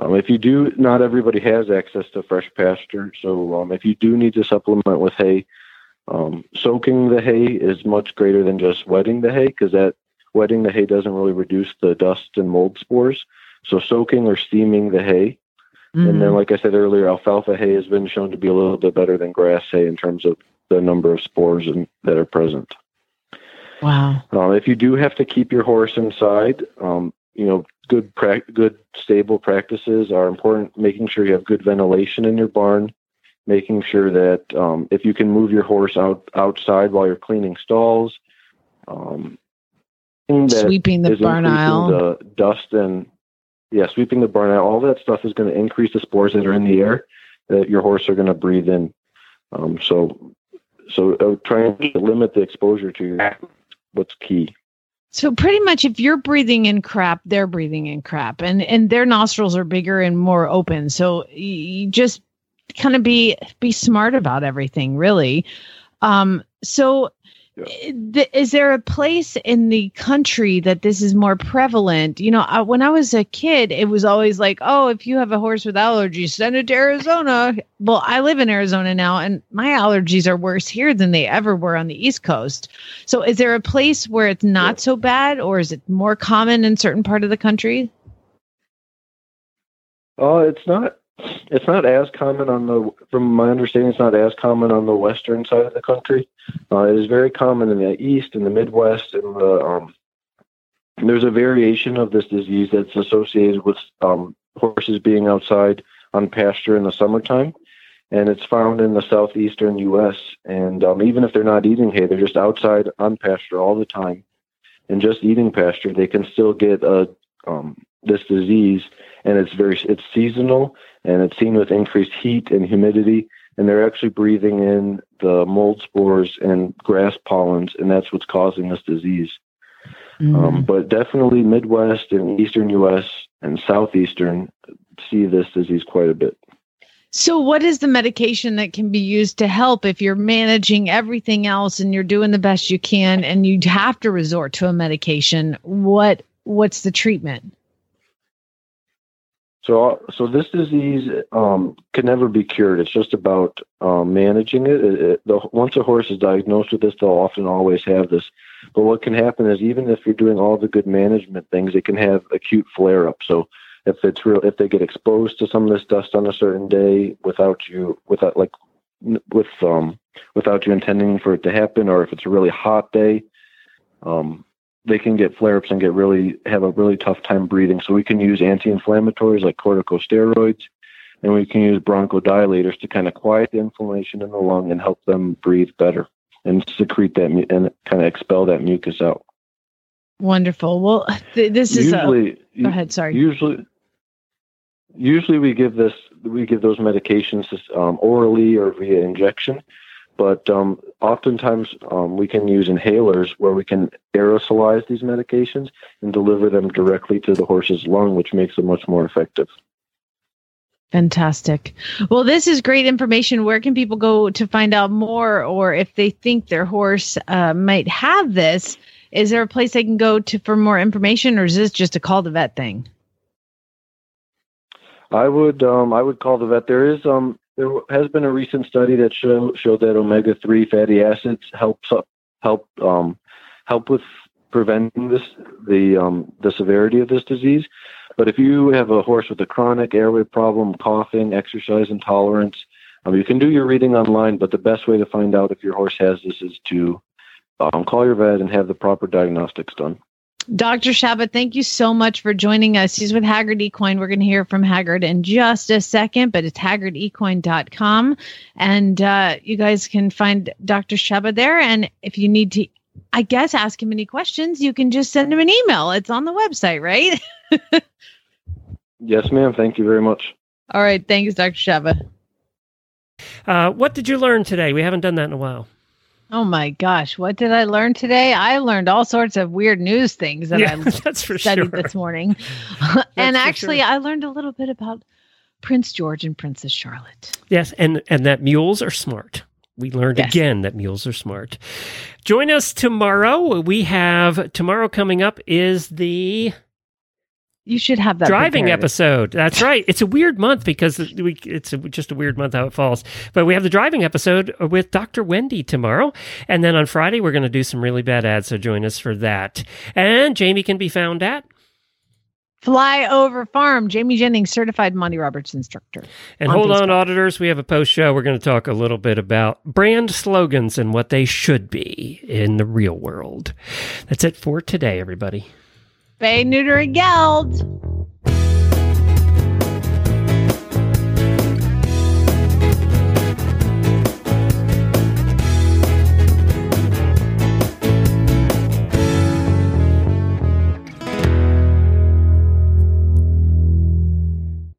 Um, if you do, not everybody has access to fresh pasture. So um, if you do need to supplement with hay, um, soaking the hay is much greater than just wetting the hay because that wetting the hay doesn't really reduce the dust and mold spores. So soaking or steaming the hay, and then like I said earlier, alfalfa hay has been shown to be a little bit better than grass hay in terms of the number of spores in, that are present. Wow. Um, if you do have to keep your horse inside, um, you know, good, prac good, stable practices are important. Making sure you have good ventilation in your barn, making sure that um, if you can move your horse out outside while you're cleaning stalls, um, Sweeping the barn aisle. the dust and yeah, sweeping the barn out. All that stuff is going to increase the spores that are in the air that your horse are going to breathe in. Um, so, so uh, trying to limit the exposure to what's key. So pretty much if you're breathing in crap, they're breathing in crap and and their nostrils are bigger and more open. So you just kind of be be smart about everything, really. Um so Eh, is there a place in the country that this is more prevalent? You know, I, when I was a kid, it was always like, "Oh, if you have a horse with allergies, send it to Arizona." Well, I live in Arizona now, and my allergies are worse here than they ever were on the East Coast. So, is there a place where it's not so bad, or is it more common in certain part of the country? Oh, it's not. It's not as common on the. From my understanding, it's not as common on the western side of the country. Uh, it is very common in the east, in the Midwest, and the. Um, there's a variation of this disease that's associated with um, horses being outside on pasture in the summertime, and it's found in the southeastern U.S. And um, even if they're not eating hay, they're just outside on pasture all the time, and just eating pasture, they can still get a um, this disease, and it's very it's seasonal, and it's seen with increased heat and humidity, and they're actually breathing in the mold spores and grass pollens, and that's what's causing this disease. Um, but definitely Midwest and Eastern U.S. and Southeastern see this disease quite a bit. So, what is the medication that can be used to help if you're managing everything else and you're doing the best you can, and you have to resort to a medication? What what's the treatment? So, so this disease um, can never be cured. It's just about um, managing it. It, it. the, once a horse is diagnosed with this, they'll often always have this. But what can happen is even if you're doing all the good management things, it can have acute flare up. So if it's real, if they get exposed to some of this dust on a certain day without you, without like with um without you intending for it to happen, or if it's a really hot day, um, they can get flare ups and get really have a really tough time breathing. So we can use anti-inflammatories like corticosteroids, and we can use bronchodilators to kind of quiet the inflammation in the lung and help them breathe better and secrete that and kind of expel that mucus out. Wonderful. Well, th- this is usually. A, go ahead. Sorry. Usually, usually we give this we give those medications um, orally or via injection but um, oftentimes um, we can use inhalers where we can aerosolize these medications and deliver them directly to the horse's lung which makes them much more effective Fantastic. Well, this is great information. Where can people go to find out more, or if they think their horse uh, might have this? Is there a place they can go to for more information, or is this just a call the vet thing? I would um, I would call the vet. There is um there has been a recent study that show showed that omega three fatty acids helps up, help um help with preventing this the um the severity of this disease. But if you have a horse with a chronic airway problem, coughing, exercise intolerance, um, you can do your reading online. But the best way to find out if your horse has this is to um, call your vet and have the proper diagnostics done. Dr. Shava, thank you so much for joining us. He's with Hagyard Equine. We're going to hear from Hagyard in just a second, but it's hagyardequine.com. And uh, you guys can find Dr. Shava there. And if you need to, I guess, ask him any questions, you can just send him an email. It's on the website, right? yes, ma'am. Thank you very much. All right. Thanks, Dr. Shava. Uh, what did you learn today? We haven't done that in a while. Oh my gosh, what did I learn today? I learned all sorts of weird news things that yeah, I that's for studied sure. this morning. and actually, sure. I learned a little bit about Prince George and Princess Charlotte. Yes, and and that mules are smart. We learned yes. again that mules are smart. Join us tomorrow. We have tomorrow coming up is the you should have that driving prepared. episode. That's right. It's a weird month because we, it's a, just a weird month how it falls. But we have the driving episode with Dr. Wendy tomorrow. And then on Friday, we're going to do some really bad ads. So join us for that. And Jamie can be found at Fly Over Farm, Jamie Jennings, certified Monty Roberts instructor. And on hold Facebook. on, auditors. We have a post show. We're going to talk a little bit about brand slogans and what they should be in the real world. That's it for today, everybody. Spay Neuter and Geld.